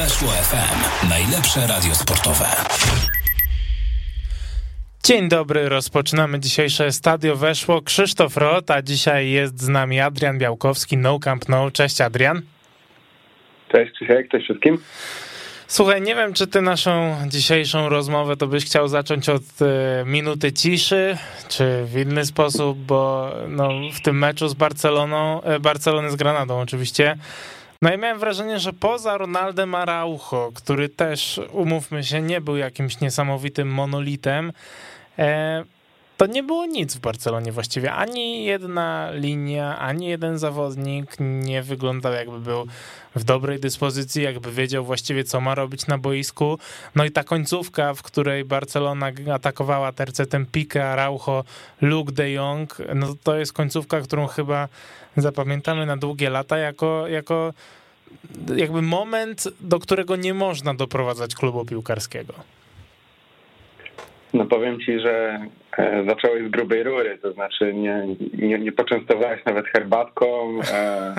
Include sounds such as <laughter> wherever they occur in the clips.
Weszło FM. Najlepsze radio sportowe. Dzień dobry, rozpoczynamy dzisiejsze Stadio Weszło. Krzysztof Rot, a dzisiaj jest z nami Adrian Białkowski, No Camp No. Cześć Adrian. Cześć Krzysiek, cześć wszystkim. Słuchaj, nie wiem, czy ty naszą dzisiejszą rozmowę to byś chciał zacząć od e, minuty ciszy, czy w inny sposób, bo no, w tym meczu z Barceloną, e, Barcelony z Granadą oczywiście, no i miałem wrażenie, że poza Ronaldem Araujo, który też, umówmy się, nie był jakimś niesamowitym monolitem, e, to nie było nic w Barcelonie właściwie. Ani jedna linia, ani jeden zawodnik nie wyglądał jakby był w dobrej dyspozycji, jakby wiedział właściwie co ma robić na boisku. No i ta końcówka, w której Barcelona atakowała tercetem Pique, Araujo, Luke de Jong, no to jest końcówka, którą chyba zapamiętamy na długie lata jako, jako jakby moment, do którego nie można doprowadzać klubu piłkarskiego. No powiem ci, że e, zacząłeś z grubej rury, to znaczy nie, nie, nie poczęstowałeś nawet herbatką, e,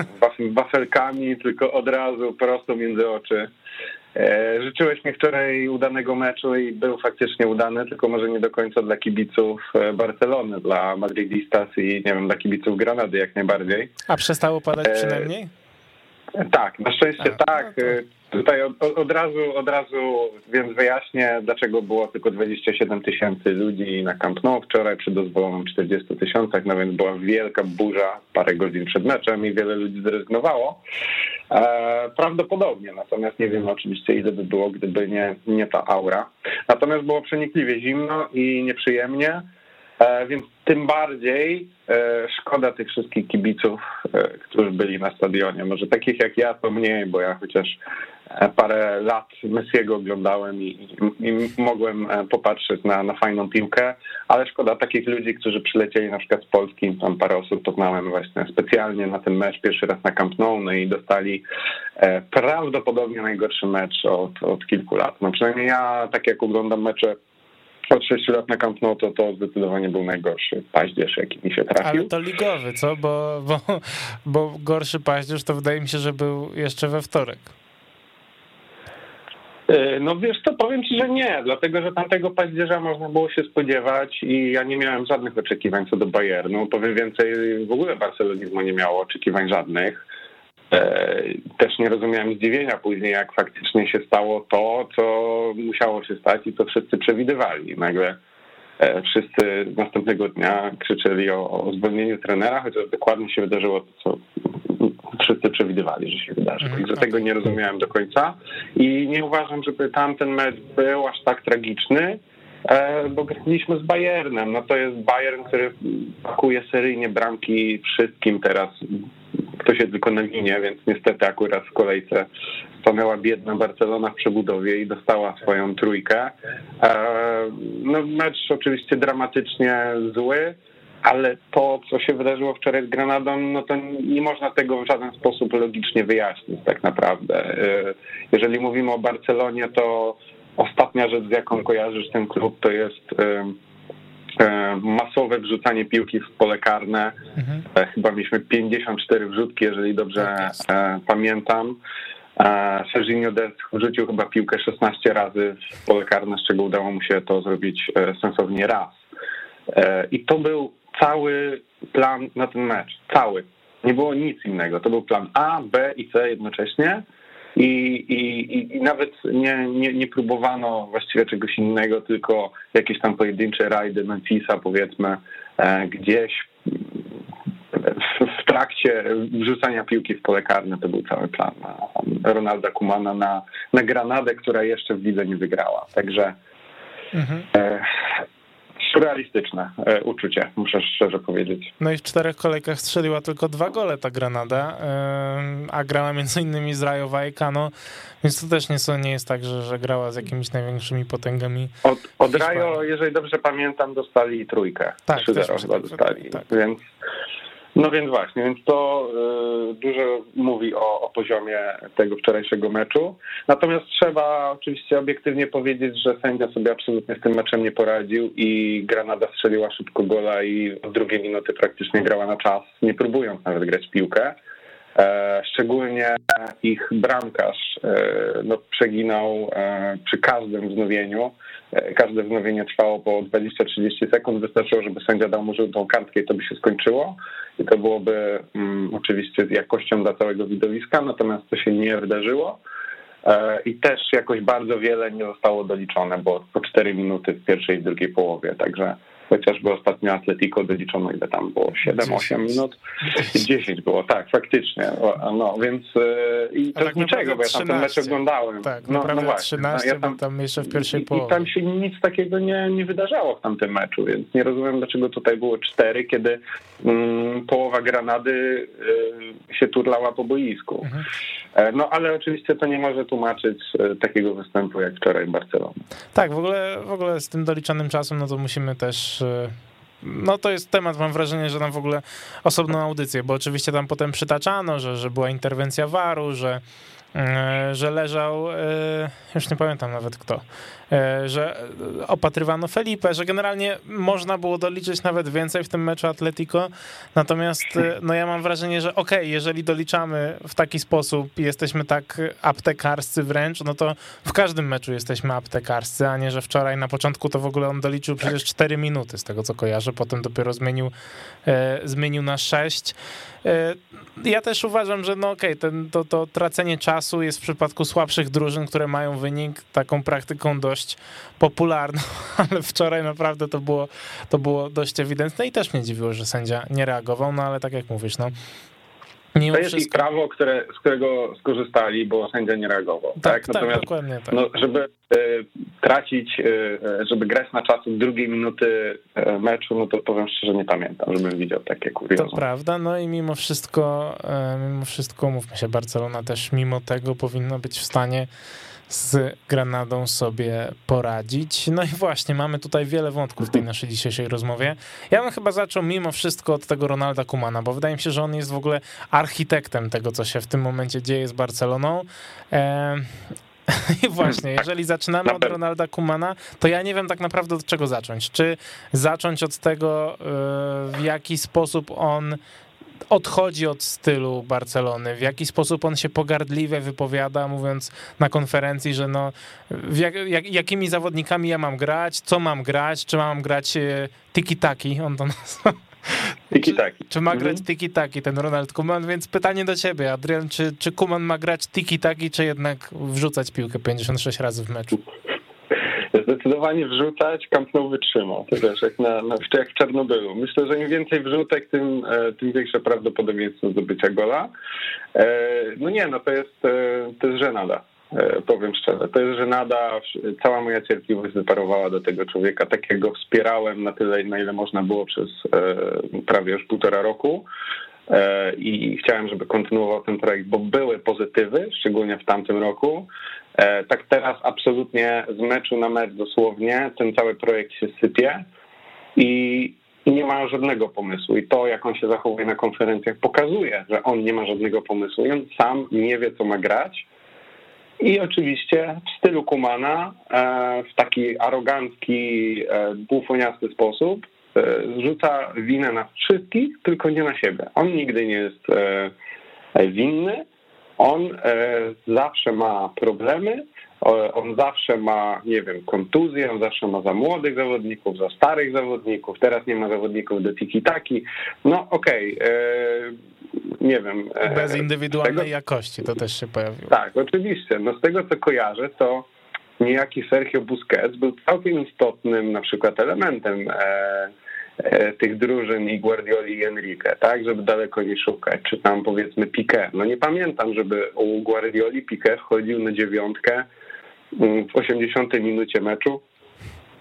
<laughs> wafelkami, tylko od razu prosto między oczy. E, życzyłeś mi wczoraj udanego meczu i był faktycznie udany, tylko może nie do końca dla kibiców Barcelony, dla Madridistas i nie wiem, dla kibiców Granady jak najbardziej. A przestało padać przynajmniej? Tak, na szczęście A, tak. No to... Tutaj od, od, razu, od razu więc wyjaśnię, dlaczego było tylko 27 tysięcy ludzi na Camp Nou wczoraj przy dozwolonym 40 tysiącach, no więc była wielka burza parę godzin przed meczem i wiele ludzi zrezygnowało. E, prawdopodobnie, natomiast nie wiem oczywiście ile by było, gdyby nie, nie ta aura. Natomiast było przenikliwie zimno i nieprzyjemnie. E, więc tym bardziej e, szkoda tych wszystkich kibiców, e, którzy byli na stadionie. Może takich jak ja to mniej, bo ja chociaż parę lat Messiego oglądałem i, i, i mogłem popatrzeć na, na, fajną piłkę, ale szkoda takich ludzi, którzy przylecieli na przykład z Polski, tam parę osób poznałem właśnie specjalnie na ten mecz pierwszy raz na Camp Nou no i dostali prawdopodobnie najgorszy mecz od, od kilku lat. No przynajmniej ja, tak jak oglądam mecze od 6 lat na Camp Nou to, to zdecydowanie był najgorszy paździerz, jaki mi się trafił. Ale to ligowy, co? Bo, bo, bo gorszy paździerz to wydaje mi się, że był jeszcze we wtorek. E, no wiesz to powiem ci, że nie, dlatego że tamtego paździerza można było się spodziewać i ja nie miałem żadnych oczekiwań co do Bayernu. Powiem więcej, w ogóle barcelonizmu nie miało oczekiwań żadnych. E, też nie rozumiałem zdziwienia później, jak faktycznie się stało to, co musiało się stać i co wszyscy przewidywali. Nagle e, wszyscy następnego dnia krzyczeli o, o zwolnieniu trenera, chociaż dokładnie się wydarzyło to, co wszyscy przewidywali, że się wydarzy. Mhm, Także tego nie rozumiałem do końca i nie uważam, żeby tamten mecz był aż tak tragiczny, bo graliśmy z Bayernem. No to jest Bayern, który pakuje seryjnie bramki wszystkim teraz kto się tylko na więc niestety akurat w kolejce stanęła biedna Barcelona w przebudowie i dostała swoją trójkę. E, no mecz oczywiście dramatycznie zły, ale to, co się wydarzyło wczoraj z Granadą, no to nie można tego w żaden sposób logicznie wyjaśnić tak naprawdę. E, jeżeli mówimy o Barcelonie, to ostatnia rzecz, z jaką kojarzysz ten klub, to jest e, E, masowe wrzucanie piłki w pole karne. Mhm. E, chyba mieliśmy 54 wrzutki, jeżeli dobrze tak pamiętam. Serginio Dest wrzucił chyba piłkę 16 razy w pole karne, z czego udało mu się to zrobić sensownie raz. I to był cały plan na ten mecz. Cały. Nie było nic innego. To był plan A, B i C jednocześnie i, i, i nawet nie, nie, nie próbowano właściwie czegoś innego, tylko jakieś tam pojedyncze rajdy Memphisa powiedzmy e, gdzieś w, trakcie wrzucania piłki w pole karne to był cały plan Ronalda Kumana na, na granadę, która jeszcze w lidze nie wygrała. Także mhm. e, surrealistyczne e, uczucie, muszę szczerze powiedzieć. No i w czterech kolejkach strzeliła tylko dwa gole ta Granada, a grała między innymi z Rayo Vallecano, więc to też nie, nie jest tak, że, że grała z jakimiś największymi potęgami. Od, od jeżeli dobrze pamiętam, dostali trójkę. Tak, 3-0 chyba dostali, tak. więc no więc właśnie, więc to y, dużo mówi o, o, poziomie tego wczorajszego meczu. Natomiast trzeba oczywiście obiektywnie powiedzieć, że sędzia sobie absolutnie z tym meczem nie poradził i Granada strzeliła szybko gola i od drugiej minuty praktycznie grała na czas, nie próbując nawet grać piłkę. Szczególnie ich bramkarz no, przeginał przy każdym wznowieniu. Każde wznowienie trwało po 20-30 sekund. Wystarczyło, żeby sędzia dał mu żółtą kartkę i to by się skończyło. I to byłoby um, oczywiście z jakością dla całego widowiska, natomiast to się nie wydarzyło. I też jakoś bardzo wiele nie zostało doliczone, bo po 4 minuty w pierwszej i drugiej połowie, także chociażby ostatnio Atletico doliczono ile tam było, 7-8 minut, 10 było, tak, faktycznie, no więc e, i to tak niczego, bo ja tam ten mecz oglądałem. Tak, no, naprawdę no właśnie, 13, no, ja tam, tam jeszcze w pierwszej połowie. I tam się nic takiego nie, nie wydarzało w tamtym meczu, więc nie rozumiem, dlaczego tutaj było 4, kiedy mm, połowa Granady y, się turlała po boisku. Mhm. E, no ale oczywiście to nie może tłumaczyć takiego występu jak wczoraj Barcelona. Tak, w ogóle, w ogóle z tym doliczonym czasem, no to musimy też no to jest temat, mam wrażenie, że tam w ogóle osobną audycję, bo oczywiście tam potem przytaczano, że, że była interwencja waru, że E, że leżał, e, już nie pamiętam nawet kto, że opatrywano Felipe, że generalnie można było doliczyć nawet więcej w tym meczu Atletico, natomiast no ja mam wrażenie, że okej, okay, jeżeli doliczamy w taki sposób i jesteśmy tak aptekarscy wręcz, no to w każdym meczu jesteśmy aptekarscy, a nie, że wczoraj na początku to w ogóle on doliczył przecież 4 minuty z tego co kojarzę, potem dopiero zmienił, zmienił na 6. Ja też uważam, że no okej, okay, to, to tracenie czasu jest w przypadku słabszych drużyn, które mają wynik, taką praktyką dość popularną, <laughs> ale wczoraj naprawdę to było, to było dość ewidentne i też mnie dziwiło, że sędzia nie reagował, no ale tak jak mówisz, no Mimo to jest wszystko... ich prawo, które, z którego skorzystali, bo sędzia nie reagował. Tak, tak, Natomiast, tak dokładnie tak. No, żeby y, tracić, y, żeby grać na czas drugiej minuty y, meczu, no to powiem szczerze, nie pamiętam, żebym widział takie kuriozum. To prawda, no i mimo wszystko, mimo wszystko, mówmy się, Barcelona też mimo tego powinno być w stanie z Granadą sobie poradzić. No i właśnie, mamy tutaj wiele wątków w tej naszej dzisiejszej rozmowie. Ja bym chyba zaczął mimo wszystko od tego Ronalda Kumana, bo wydaje mi się, że on jest w ogóle architektem tego, co się w tym momencie dzieje z Barceloną. <laughs> I właśnie, jeżeli zaczynamy od Ronalda Kumana, to ja nie wiem tak naprawdę od czego zacząć. Czy zacząć od tego, e, w jaki sposób on odchodzi od stylu Barcelony, w jaki sposób on się pogardliwie wypowiada, mówiąc na konferencji, że no, jak, jak, jakimi zawodnikami ja mam grać, co mam grać, czy mam grać e, tiki-taki, on to <laughs> nazwał. Tiki-taki. Czy, czy, ma grać mhm. tiki-taki ten Ronald Kuman, więc pytanie do ciebie, Adrian, czy, czy Kuman ma grać tiki-taki, czy jednak wrzucać piłkę 56 razy w meczu? Zdecydowanie wrzucać, Camp Nou wytrzymał. To też jak, na, na, jak w Czarnobylu. Myślę, że im więcej wrzutek, tym, e, tym większe prawdopodobieństwo zdobycia gola. E, no nie, no to jest, e, to jest żenada. Powiem szczerze, to jest żenada. Cała moja cierpliwość wyparowała do tego człowieka, tak jak go wspierałem na tyle, na ile można było przez prawie już półtora roku i chciałem, żeby kontynuował ten projekt, bo były pozytywy, szczególnie w tamtym roku. E, tak teraz absolutnie z meczu na mecz dosłownie ten cały projekt się sypie i, nie ma żadnego pomysłu. I to, jak on się zachowuje na konferencjach, pokazuje, że on nie ma żadnego pomysłu i on sam nie wie, co ma grać. I oczywiście w stylu Kumana, e, w taki arogancki, e, bufoniasty sposób, zrzuca winę na wszystkich, tylko nie na siebie. On nigdy nie jest winny, on e, zawsze ma problemy, on zawsze ma, nie wiem, kontuzję, on zawsze ma za młodych zawodników, za starych zawodników, teraz nie ma zawodników do tiki-taki. No okej, okay, e, nie wiem. E, Bez indywidualnej tego, jakości to też się pojawiło. Tak, oczywiście. No z tego co kojarzę, to niejaki Sergio Busquets był całkiem istotnym na przykład elementem E, tych drużyn i Guardioli i Enrique, tak, żeby daleko nie szukać, czy tam powiedzmy Piqué. No nie pamiętam, żeby u Guardioli Piqué wchodził na dziewiątkę mm, w 80 minucie meczu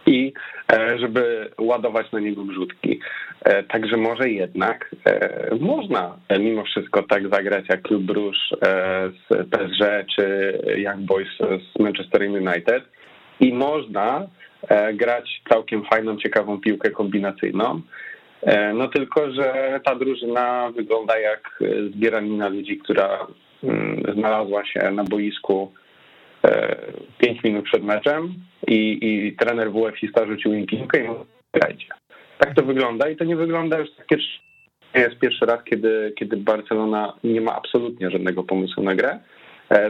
i e, żeby ładować na niego wrzutki. E, także może jednak można mimo wszystko tak zagrać jak Klub Bruges z PSG czy Young Boys z Manchester United i można E, grać całkiem fajną, ciekawą piłkę kombinacyjną. E, no tylko, że ta drużyna wygląda jak zbieranina ludzi, która mm, znalazła się na boisku 5 e, minut przed meczem i, i trener WF-ista rzucił im piłkę i grajcie. Tak to wygląda i to nie wygląda już takie jest pierwszy raz, kiedy, kiedy Barcelona nie ma absolutnie żadnego pomysłu na grę.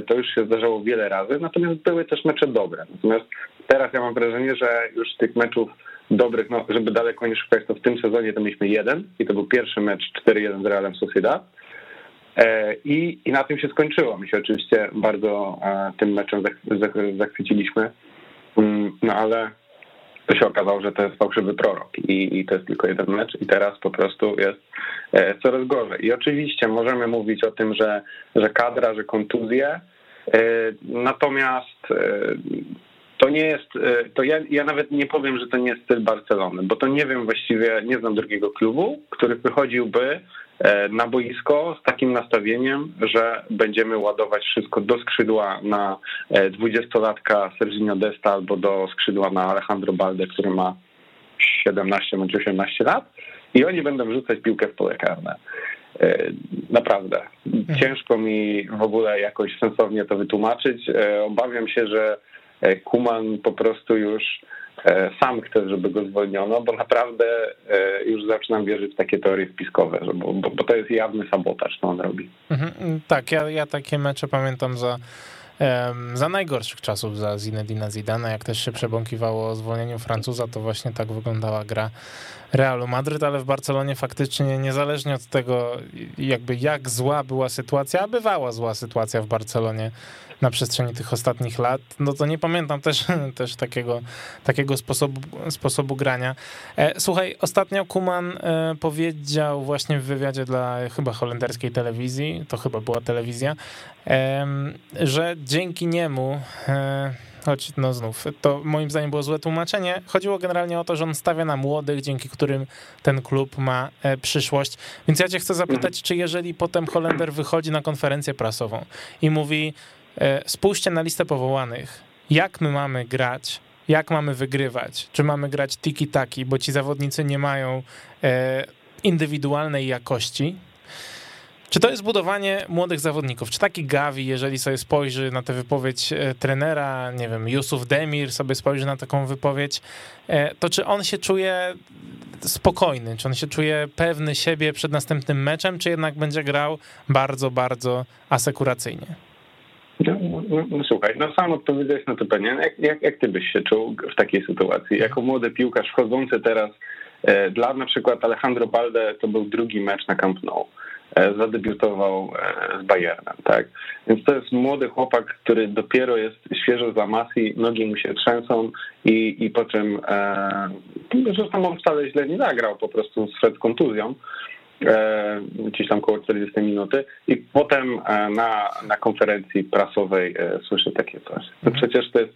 To już się zdarzało wiele razy, natomiast były też mecze dobre. Natomiast teraz ja mam wrażenie, że już tych meczów dobrych, no, żeby daleko nie szukać, to w tym sezonie to mieliśmy jeden i to był pierwszy mecz 4-1 z Realem Sociedad. E, I, I na tym się skończyło. My się oczywiście bardzo e, tym meczem zachwyciliśmy, mm, no ale to się okazało, że to jest fałszywy prorok i, i to jest tylko jeden mecz i teraz po prostu jest e, coraz gorzej. I oczywiście możemy mówić o tym, że, że kadra, że kontuzje, natomiast to nie jest, to ja, ja nawet nie powiem, że to nie jest styl Barcelony, bo to nie wiem właściwie, nie znam drugiego klubu, który wychodziłby E, na boisko z takim nastawieniem, że będziemy ładować wszystko do skrzydła na 20-latka e, Serginio Desta albo do skrzydła na Alejandro Balde, który ma 17 bądź 18 lat i oni będą rzucać piłkę w pole karne. E, naprawdę. Mhm. Ciężko mi w ogóle jakoś sensownie to wytłumaczyć. Obawiam się, że Kuman po prostu już E, sam chcę, żeby go zwolniono, bo naprawdę e, już zaczynam wierzyć w takie teorie spiskowe, bo, bo, bo to jest jawny sabotaż, co on robi. Mhm, tak, ja, ja takie mecze pamiętam za za najgorszych czasów za Zinedina Zidana, jak też się przebąkiwało o zwolnieniu Francuza, to właśnie tak wyglądała gra Realu Madryt, ale w Barcelonie faktycznie niezależnie od tego, jakby jak zła była sytuacja, a bywała zła sytuacja w Barcelonie na przestrzeni tych ostatnich lat, no to nie pamiętam też, <laughs> też takiego, takiego sposobu, sposobu grania. E, słuchaj, ostatnio Kuman e, powiedział właśnie w wywiadzie dla chyba holenderskiej telewizji, to chyba była telewizja, że dzięki niemu e, choć no znów, to moim zdaniem było złe tłumaczenie. Chodziło generalnie o to, że on stawia na młodych, dzięki którym ten klub ma e, przyszłość. Więc ja cię chcę zapytać, czy jeżeli potem Holender wychodzi na konferencję prasową i mówi, e, spójrzcie na listę powołanych, jak my mamy grać, jak mamy wygrywać, czy mamy grać tiki-taki, bo ci zawodnicy nie mają e, indywidualnej jakości, czy to jest budowanie młodych zawodników? Czy taki Gavi, jeżeli sobie spojrzy na tę wypowiedź e, trenera, nie wiem, Yusuf Demir sobie spojrzy na taką wypowiedź, e, to czy on się czuje spokojny, czy on się czuje pewny siebie przed następnym meczem, czy jednak będzie grał bardzo, bardzo asekuracyjnie? No, no, no, słuchaj, no sam odpowiedziałeś na to pytanie. Jak, jak, jak ty byś się czuł w takiej sytuacji? Jako młody piłkarz wchodzący teraz e, dla na przykład Alejandro Balde to był drugi mecz na Camp Nou. E, zadebiutował e, z Bayernem, tak? Więc to jest młody chłopak, który dopiero jest świeżo za masy, nogi mu się trzęsą i, i po czym e, zresztą on wcale źle nie zagrał, po prostu z kontuzją, E, gdzieś tam około 40 minuty i potem e, na, na konferencji prasowej e, słyszę takie coś. To mhm. przecież to jest,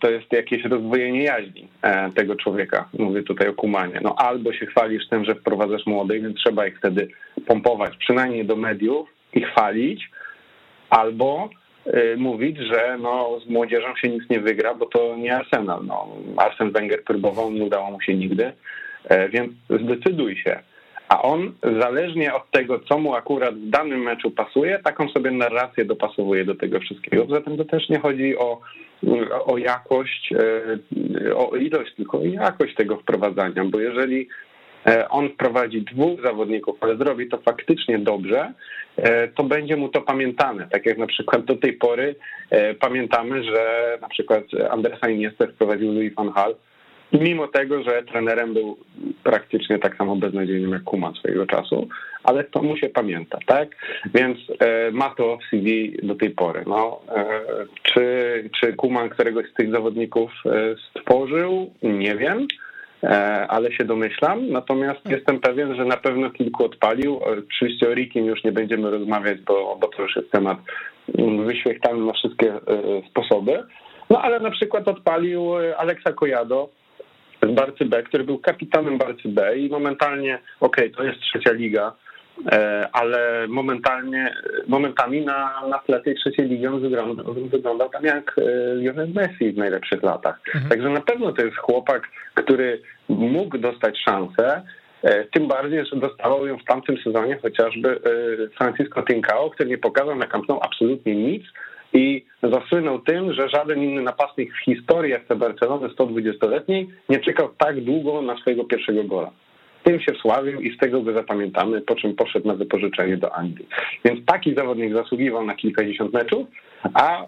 to jest jakieś rozdwojenie jaźni tego człowieka. Mówię tutaj o kumanie. No albo się chwalisz tym, że wprowadzasz młodych, więc trzeba ich wtedy pompować, przynajmniej do mediów i chwalić, albo mówić, że no, z młodzieżą się nic nie wygra, bo to nie Arsenal. No, Arsen Wenger próbował, nie udało mu się nigdy, więc zdecyduj się a on zależnie od tego, co mu akurat w danym meczu pasuje, taką sobie narrację dopasowuje do tego wszystkiego. Poza tym to też nie chodzi o, o jakość, e, o ilość, tylko o jakość tego wprowadzania, bo jeżeli e, on wprowadzi dwóch zawodników, ale zrobi to faktycznie dobrze, e, to będzie mu to pamiętane. Tak jak na przykład do tej pory pamiętamy, że na przykład Andresa Iniesta wprowadził Louis van Hal, mimo tego, że trenerem był praktycznie tak samo beznadziejnym jak Kuman swojego czasu, ale to mu się pamięta, tak? Więc e, ma to w CV do tej pory. No, e, czy, czy Kuman któregoś z tych zawodników e, stworzył? Nie wiem e, ale się domyślam. Natomiast jestem pewien, że na pewno kilku odpalił. Oczywiście o Rikim już nie będziemy rozmawiać, bo, bo to już jest temat wyświechtany na wszystkie e, sposoby. No ale na przykład odpalił Aleksa Kojado, z Barcy B, który był kapitanem Barcy B i momentalnie, okej, okay, to jest trzecia liga, e, ale momentalnie, momentami na, na tle tej trzeciej ligi on wyglądał, wyglądał tam jak e, Lionel Messi w najlepszych latach. Mhm. Także na pewno to jest chłopak, który mógł dostać szansę, e, tym bardziej, że dostawał ją w tamtym sezonie chociażby Francisco Tincao, który nie pokazał na Camp absolutnie nic, i zasłynął tym, że żaden inny napastnik w historii FC Barcelony 120-letniej nie czekał tak długo na swojego pierwszego gola. tym się wsławił i z tego go zapamiętamy, po czym poszedł na wypożyczenie do Anglii. Więc taki zawodnik zasługiwał na kilkadziesiąt meczów, a y,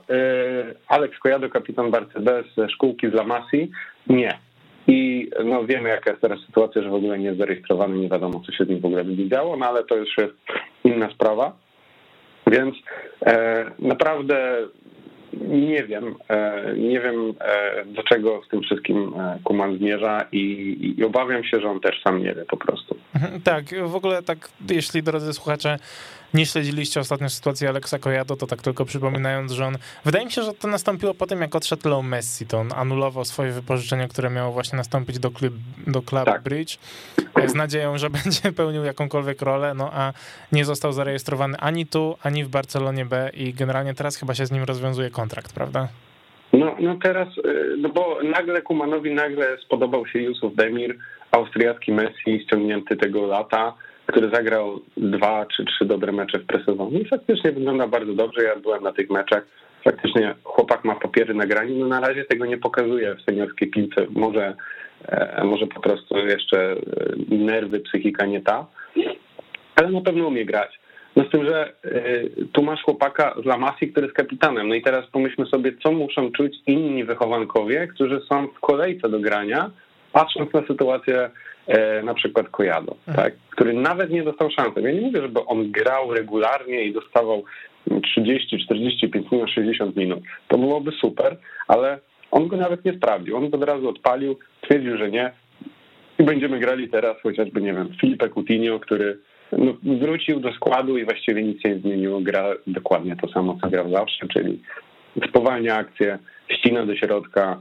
Alex Kojado, kapitan Barcy B ze szkółki z La Masi, nie. I no wiemy, jaka jest teraz sytuacja, że w ogóle nie jest zarejestrowany, nie wiadomo, co się z nim w ogóle będzie działo, no ale to już jest inna sprawa. Więc e, naprawdę nie wiem, e, nie wiem e, do czego z tym wszystkim Kuman zmierza i, i, obawiam się, że on też sam nie wie po prostu. Mhm, tak, w ogóle tak, jeśli drodzy słuchacze nie śledziliście ostatnio sytuacji Alexa Kojado, to tak tylko przypominając, że on, wydaje mi się, że to nastąpiło po tym, jak odszedł Leo Messi, to on anulował swoje wypożyczenie, które miało właśnie nastąpić do, klub, do Club tak. Bridge, z nadzieją, że <laughs> będzie pełnił jakąkolwiek rolę, no a nie został zarejestrowany ani tu, ani w Barcelonie B i generalnie teraz chyba się z nim rozwiązuje kontrakt, prawda? No, no teraz, y, no bo nagle Kumanowi nagle spodobał się Yusuf Demir, austriacki Messi ściągnięty tego lata, który zagrał dwa czy trzy dobre mecze w presezonie i faktycznie wygląda bardzo dobrze. Ja byłem na tych meczach. Faktycznie chłopak ma papiery na graniu, no na razie tego nie pokazuje w seniorskiej piłce. Może, e, może po prostu jeszcze e, nerwy, psychika nie ta, ale na pewno umie grać. No z tym, że e, tu masz chłopaka z Lamassi, który jest kapitanem. No i teraz pomyślmy sobie, co muszą czuć inni wychowankowie, którzy są w kolejce do grania, patrząc na sytuację E, na przykład Kojado, mhm. tak, który nawet nie dostał szansy. Ja nie mówię, żeby on grał regularnie i dostawał 30, 45 minut, 60 minut. To byłoby super, ale on go nawet nie sprawdził. On go od razu odpalił, twierdził, że nie. I będziemy grali teraz chociażby, nie wiem, Filipe Coutinho, który no, wrócił do składu i właściwie nic nie zmieniło. Gra dokładnie to samo, co grał zawsze, czyli spowalnia akcję, ścina do środka,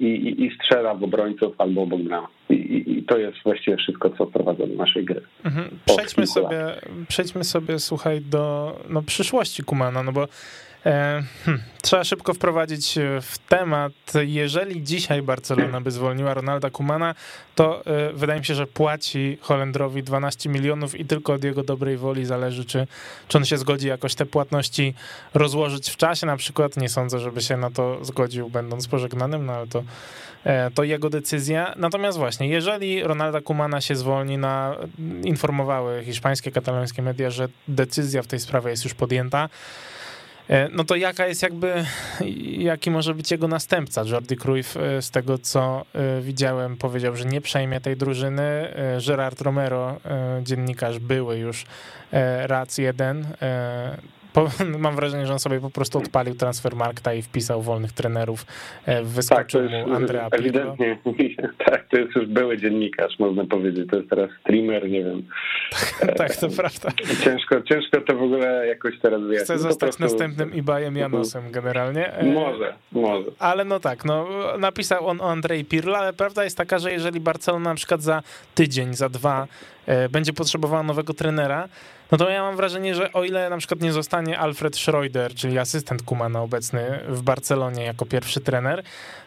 i, i, i strzela w obrońców albo obok bram. I, I, to jest właściwie wszystko, co prowadzi do naszej gry. Mhm. Przejdźmy sobie, przejdźmy sobie, słuchaj, do no, przyszłości Kumana, no bo E, hmm, trzeba szybko wprowadzić e, w temat. Jeżeli dzisiaj Barcelona by zwolniła Ronalda Kumana, to e, wydaje mi się, że płaci Holendrowi 12 milionów i tylko od jego dobrej woli zależy, czy, czy on się zgodzi jakoś te płatności rozłożyć w czasie. Na przykład nie sądzę, żeby się na to zgodził, będąc pożegnanym, no ale to, to jego decyzja. Natomiast właśnie, jeżeli Ronalda Kumana się zwolni, na, informowały hiszpańskie, katalońskie media, że decyzja w tej sprawie jest już podjęta, E, no to jaka jest jakby, jaki może być jego następca? Jordi Cruyff e, z tego, co e, widziałem, powiedział, że nie przejmie tej drużyny. Gerard Romero, dziennikarz były już RAC 1, <laughs> mam wrażenie, że on sobie po prostu odpalił transfer Markta i wpisał wolnych trenerów. E, wyskoczył tak, mu Andrea Ewidentnie, <laughs> tak, to jest już były dziennikarz, można powiedzieć. To jest teraz streamer, nie wiem. tak, to prawda. Ciężko, ciężko to w ogóle jakoś teraz wyjaśnić. Chce zostać prostu... następnym Ibajem Janosem generalnie. E, może, może. Ale no tak, no napisał on o Andrei Pirlo, ale prawda jest taka, że jeżeli Barcelona na przykład za tydzień, za dwa e, będzie potrzebowała nowego trenera, no to ja mam wrażenie, że o ile na przykład nie zostanie Alfred Schroeder, czyli asystent Kumana obecny w Barcelonie jako pierwszy trener,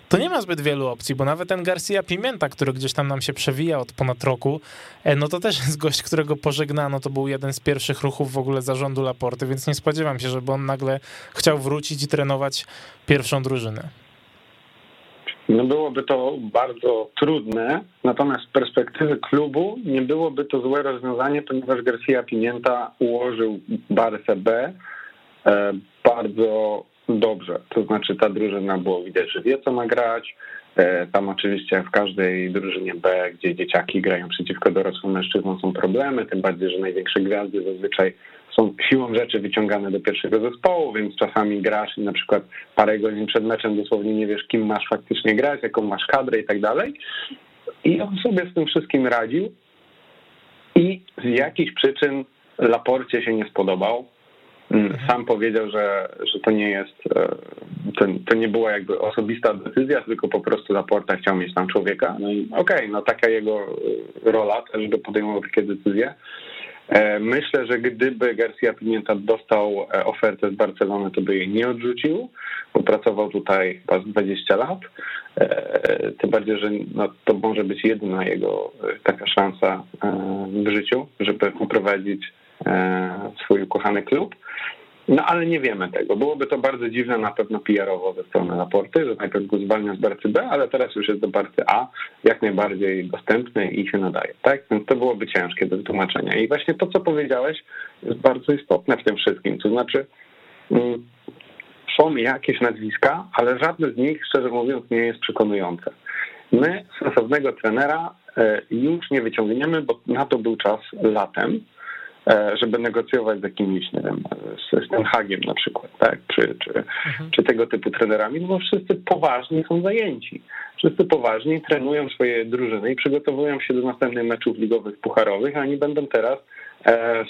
to nie ma zbyt wielu opcji, bo nawet ten Garcia Pimenta, który gdzieś tam nam się przewija od ponad roku, e, no to też jest gość, którego pożegnano, to był jeden z pierwszych ruchów w ogóle zarządu Laporty, więc nie spodziewam się, żeby on nagle chciał wrócić i trenować pierwszą drużynę. No byłoby to bardzo trudne, natomiast z perspektywy klubu nie byłoby to złe rozwiązanie, ponieważ Garcia Pimienta ułożył Barce B e, bardzo dobrze. To znaczy ta drużyna było widać, że wie co ma grać. E, tam oczywiście w każdej drużynie B, gdzie dzieciaki grają przeciwko dorosłym mężczyznom są problemy, tym bardziej, że największe gwiazdy zazwyczaj są siłą rzeczy wyciągane do pierwszego zespołu, więc czasami grasz i na przykład parę godzin przed meczem dosłownie nie wiesz, kim masz faktycznie grać, jaką masz kadrę i tak dalej. I on sobie z tym wszystkim radził i z jakichś przyczyn Laporcie się nie spodobał. Mm, mhm. Sam powiedział, że, że to nie jest, e, to, to nie była jakby osobista decyzja, tylko po prostu Laporta chciał mieć tam człowieka. No i okej, okay, no taka jego rola też, żeby podejmował takie decyzje. E, myślę, że gdyby Garcia Pimienta dostał e, ofertę z Barcelony, to by jej nie odrzucił, bo pracował tutaj chyba 20 lat. E, tym bardziej, że no, to może być jedyna jego taka szansa w życiu, żeby poprowadzić swój ukochany klub. No ale nie wiemy tego. Byłoby to bardzo dziwne na pewno PR-owo ze strony raporty, że najpierw go zwalnia z Barcy B, ale teraz już jest do Barcy A, jak najbardziej dostępny i się nadaje. Tak? Więc to byłoby ciężkie do wytłumaczenia. I właśnie to, co powiedziałeś, jest bardzo istotne w tym wszystkim. To znaczy, mm, są jakieś nazwiska, ale żadne z nich, szczerze mówiąc, nie jest przekonujące. My sensownego trenera e, już nie wyciągniemy, bo na to był czas latem, żeby negocjować z jakimiś, nie wiem, z, z ten Hagiem na przykład, tak, czy, czy, mhm. czy tego typu trenerami, no bo wszyscy poważni są zajęci. Wszyscy poważni trenują swoje drużyny i przygotowują się do następnych meczów ligowych, pucharowych, a oni będą teraz E,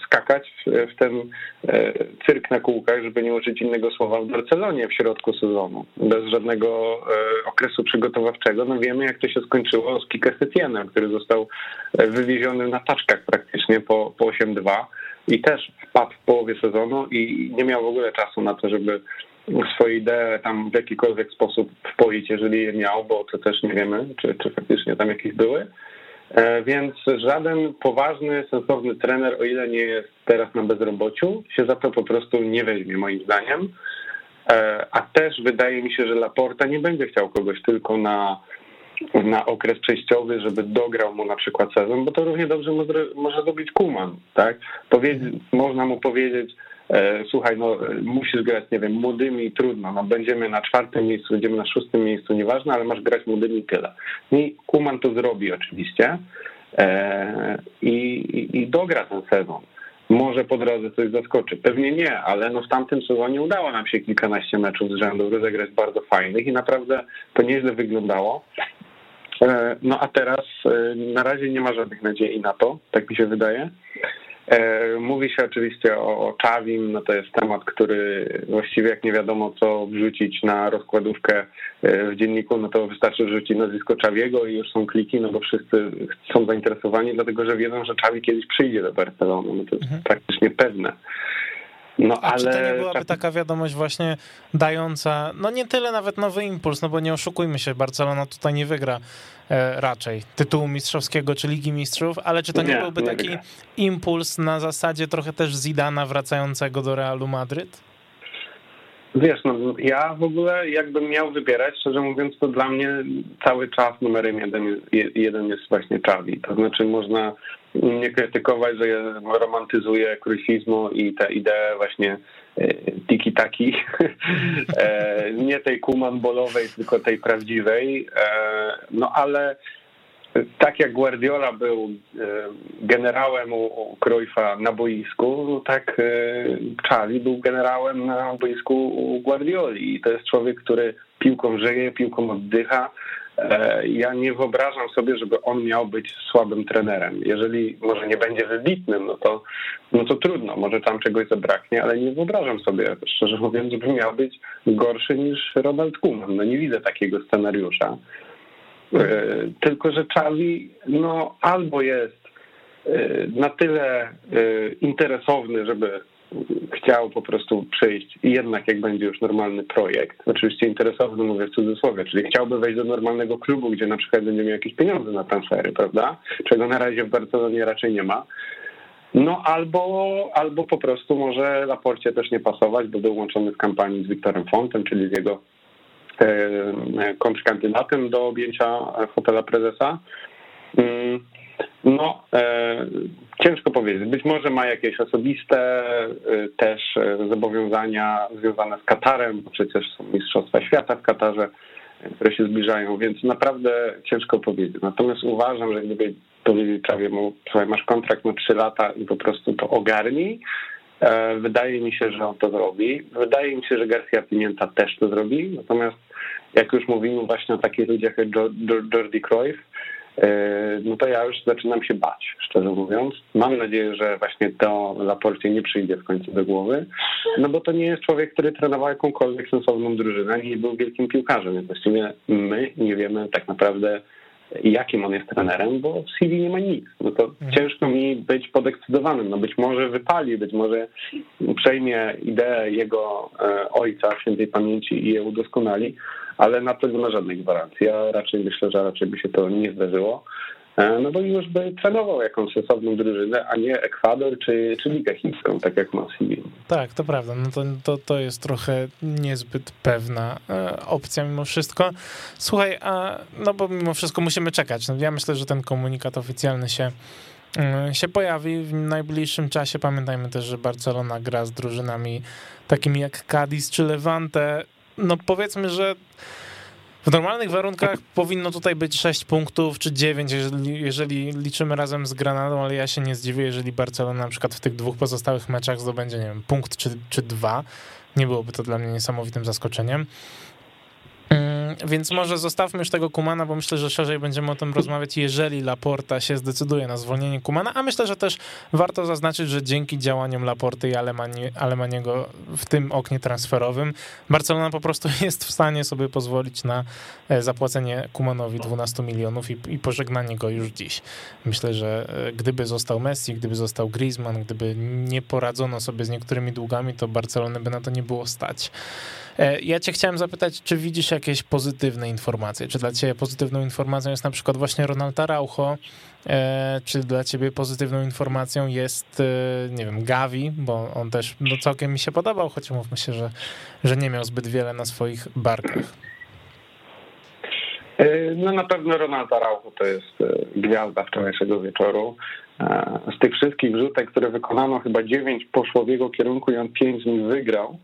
skakać w ten e, cyrk na kółkach, żeby nie użyć innego słowa, w Barcelonie w środku sezonu, bez żadnego e, okresu przygotowawczego. No wiemy, jak to się skończyło z Kike Setienem, który został wywieziony na taczkach praktycznie po, po 8-2 i też wpadł w połowie sezonu i nie miał w ogóle czasu na to, żeby swoje idee tam w jakikolwiek sposób wpoić, jeżeli je miał, bo to też nie wiemy, czy, czy faktycznie tam jakieś były. E, więc żaden poważny, sensowny trener, o ile nie jest teraz na bezrobociu, się za to po prostu nie weźmie, moim zdaniem. E, a też wydaje mi się, że Laporta nie będzie chciał kogoś tylko na, na okres przejściowy, żeby dograł mu na przykład sezon, bo to równie dobrze może, zrobić Kuman, tak? Powiedz, można mu powiedzieć, słuchaj, no musisz grać, nie wiem, młodymi, trudno, no będziemy na czwartym miejscu, będziemy na szóstym miejscu, nieważne, ale masz grać młodymi tyle. I Kuman to zrobi oczywiście e, i, i, i dogra ten sezon. Może po drodze coś zaskoczy. Pewnie nie, ale no w tamtym sezonie udało nam się kilkanaście meczów z rzędu rozegrać bardzo fajnych i naprawdę to nieźle wyglądało. E, no a teraz na razie nie ma żadnych nadziei na to, tak mi się wydaje. E, mówi się oczywiście o, o Czawim, no to jest temat, który właściwie jak nie wiadomo co wrzucić na rozkładówkę e, w dzienniku, no to wystarczy wrzucić nazwisko Czawiego i już są kliki, no bo wszyscy są zainteresowani, dlatego że wiedzą, że Czawi kiedyś przyjdzie do Barcelony, no to jest mhm. praktycznie pewne. No, A ale czy to nie byłaby taka wiadomość właśnie dająca, no nie tyle nawet nowy impuls, no bo nie oszukujmy się, Barcelona tutaj nie wygra e, raczej tytułu mistrzowskiego czy Ligi Mistrzów, ale czy to nie, nie byłby nie taki wygra. impuls na zasadzie trochę też Zidana wracającego do Realu Madryt? Wiesz, no ja w ogóle jakbym miał wybierać, szczerze mówiąc, to dla mnie cały czas numerem jeden, jeden jest właśnie Czawi. To znaczy można mnie krytykować, że romantyzuję krucizmu i te idee właśnie e, tiki-taki, <laughs> e, nie tej kuman bolowej, tylko tej prawdziwej, e, no ale tak jak Guardiola był generałem u Cruyffa na boisku, no tak Czali był generałem na boisku u Guardioli. I to jest człowiek, który piłką żyje, piłką oddycha, ja nie wyobrażam sobie, żeby on miał być słabym trenerem. Jeżeli może nie będzie wybitnym, no to, no to trudno, może tam czegoś zabraknie, ale nie wyobrażam sobie, szczerze mówiąc, żeby miał być gorszy niż Ronald Koeman. No nie widzę takiego scenariusza. E, tylko, że Charlie no albo jest e, na tyle interesowny, żeby chciał po prostu przyjść jednak jak będzie już normalny projekt, oczywiście interesowny mówię w cudzysłowie, czyli chciałby wejść do normalnego klubu, gdzie na przykład będzie miał jakieś pieniądze na transfery, prawda? Czego na razie w Barcelonie raczej nie ma. No albo, albo po prostu może Laporcie też nie pasować, bo był łączony w kampanii z Wiktorem Fontem, czyli z jego e, kontrkandydatem do objęcia fotela prezesa. No, e, ciężko powiedzieć. Być może ma jakieś osobiste e, też e, zobowiązania związane z Katarem, bo przecież są Mistrzostwa Świata w Katarze, które się zbliżają, więc naprawdę ciężko powiedzieć. Natomiast uważam, że gdyby powiedzieć prawie mu, słuchaj, masz kontrakt na trzy lata i po prostu to ogarnij, e, wydaje mi się, że on to zrobi. Wydaje mi się, że Garcia Pimienta też to zrobi. Natomiast jak już mówimy właśnie o takich ludziach jak Jordi Cruyff, no to ja już zaczynam się bać, szczerze mówiąc. Mam nadzieję, że właśnie to Laporcie nie przyjdzie w końcu do głowy, no bo to nie jest człowiek, który trenował jakąkolwiek sensowną drużynę i był wielkim piłkarzem, więc właściwie my nie wiemy tak naprawdę, jakim on jest trenerem, bo w CV nie ma nic. No to mhm. ciężko mi być podekscytowanym. No być może wypali, być może przejmie ideę jego e, ojca świętej pamięci i je udoskonali, ale na to nie ma żadnej gwarancji. Ja raczej myślę, że raczej by się to nie zdarzyło. e, no bo już by trenował jakąś sensowną drużynę, a nie Ekwador czy, czy Ligę Chińską, tak jak ma. Tak, to prawda, no to, to, to jest trochę niezbyt pewna e, opcja mimo wszystko. Słuchaj, a, no bo mimo wszystko musimy czekać. No, ja myślę, że ten komunikat oficjalny się mm, się pojawi w najbliższym czasie. Pamiętajmy też, że Barcelona gra z drużynami takimi jak Cadiz czy Levante. No powiedzmy, że w normalnych warunkach powinno tutaj być 6 punktów czy 9, jeżeli, jeżeli liczymy razem z Granadą, ale ja się nie zdziwię, jeżeli Barcelona na przykład w tych dwóch pozostałych meczach zdobędzie, nie wiem, punkt czy, czy dwa. Nie byłoby to dla mnie niesamowitym zaskoczeniem. Więc może zostawmy już tego Kumana, bo myślę, że szerzej będziemy o tym rozmawiać, jeżeli Laporta się zdecyduje na zwolnienie Kumana, a myślę, że też warto zaznaczyć, że dzięki działaniom Laporty i Alemani, Alemaniego w tym oknie transferowym Barcelona po prostu <laughs> jest w stanie sobie pozwolić na e, zapłacenie Kumanowi 12 milionów i, i pożegnanie go już dziś. Myślę, że e, gdyby został Messi, gdyby został Griezmann, gdyby nie poradzono sobie z niektórymi długami, to Barcelony by na to nie było stać. E, ja cię chciałem zapytać, czy widzisz jakieś pozytywne informacje? Czy dla ciebie pozytywną informacją jest na przykład właśnie Ronald Araujo? E, czy dla ciebie pozytywną informacją jest, e, nie wiem, Gavi, bo on też no, całkiem mi się podobał, choć mówmy się, że, że nie miał zbyt wiele na swoich barkach. No na pewno Ronald Araujo to jest gwiazda wczorajszego wieczoru. Z tych wszystkich wrzutek, które wykonano, chyba dziewięć poszło w jego kierunku i on pięć z nich wygrał.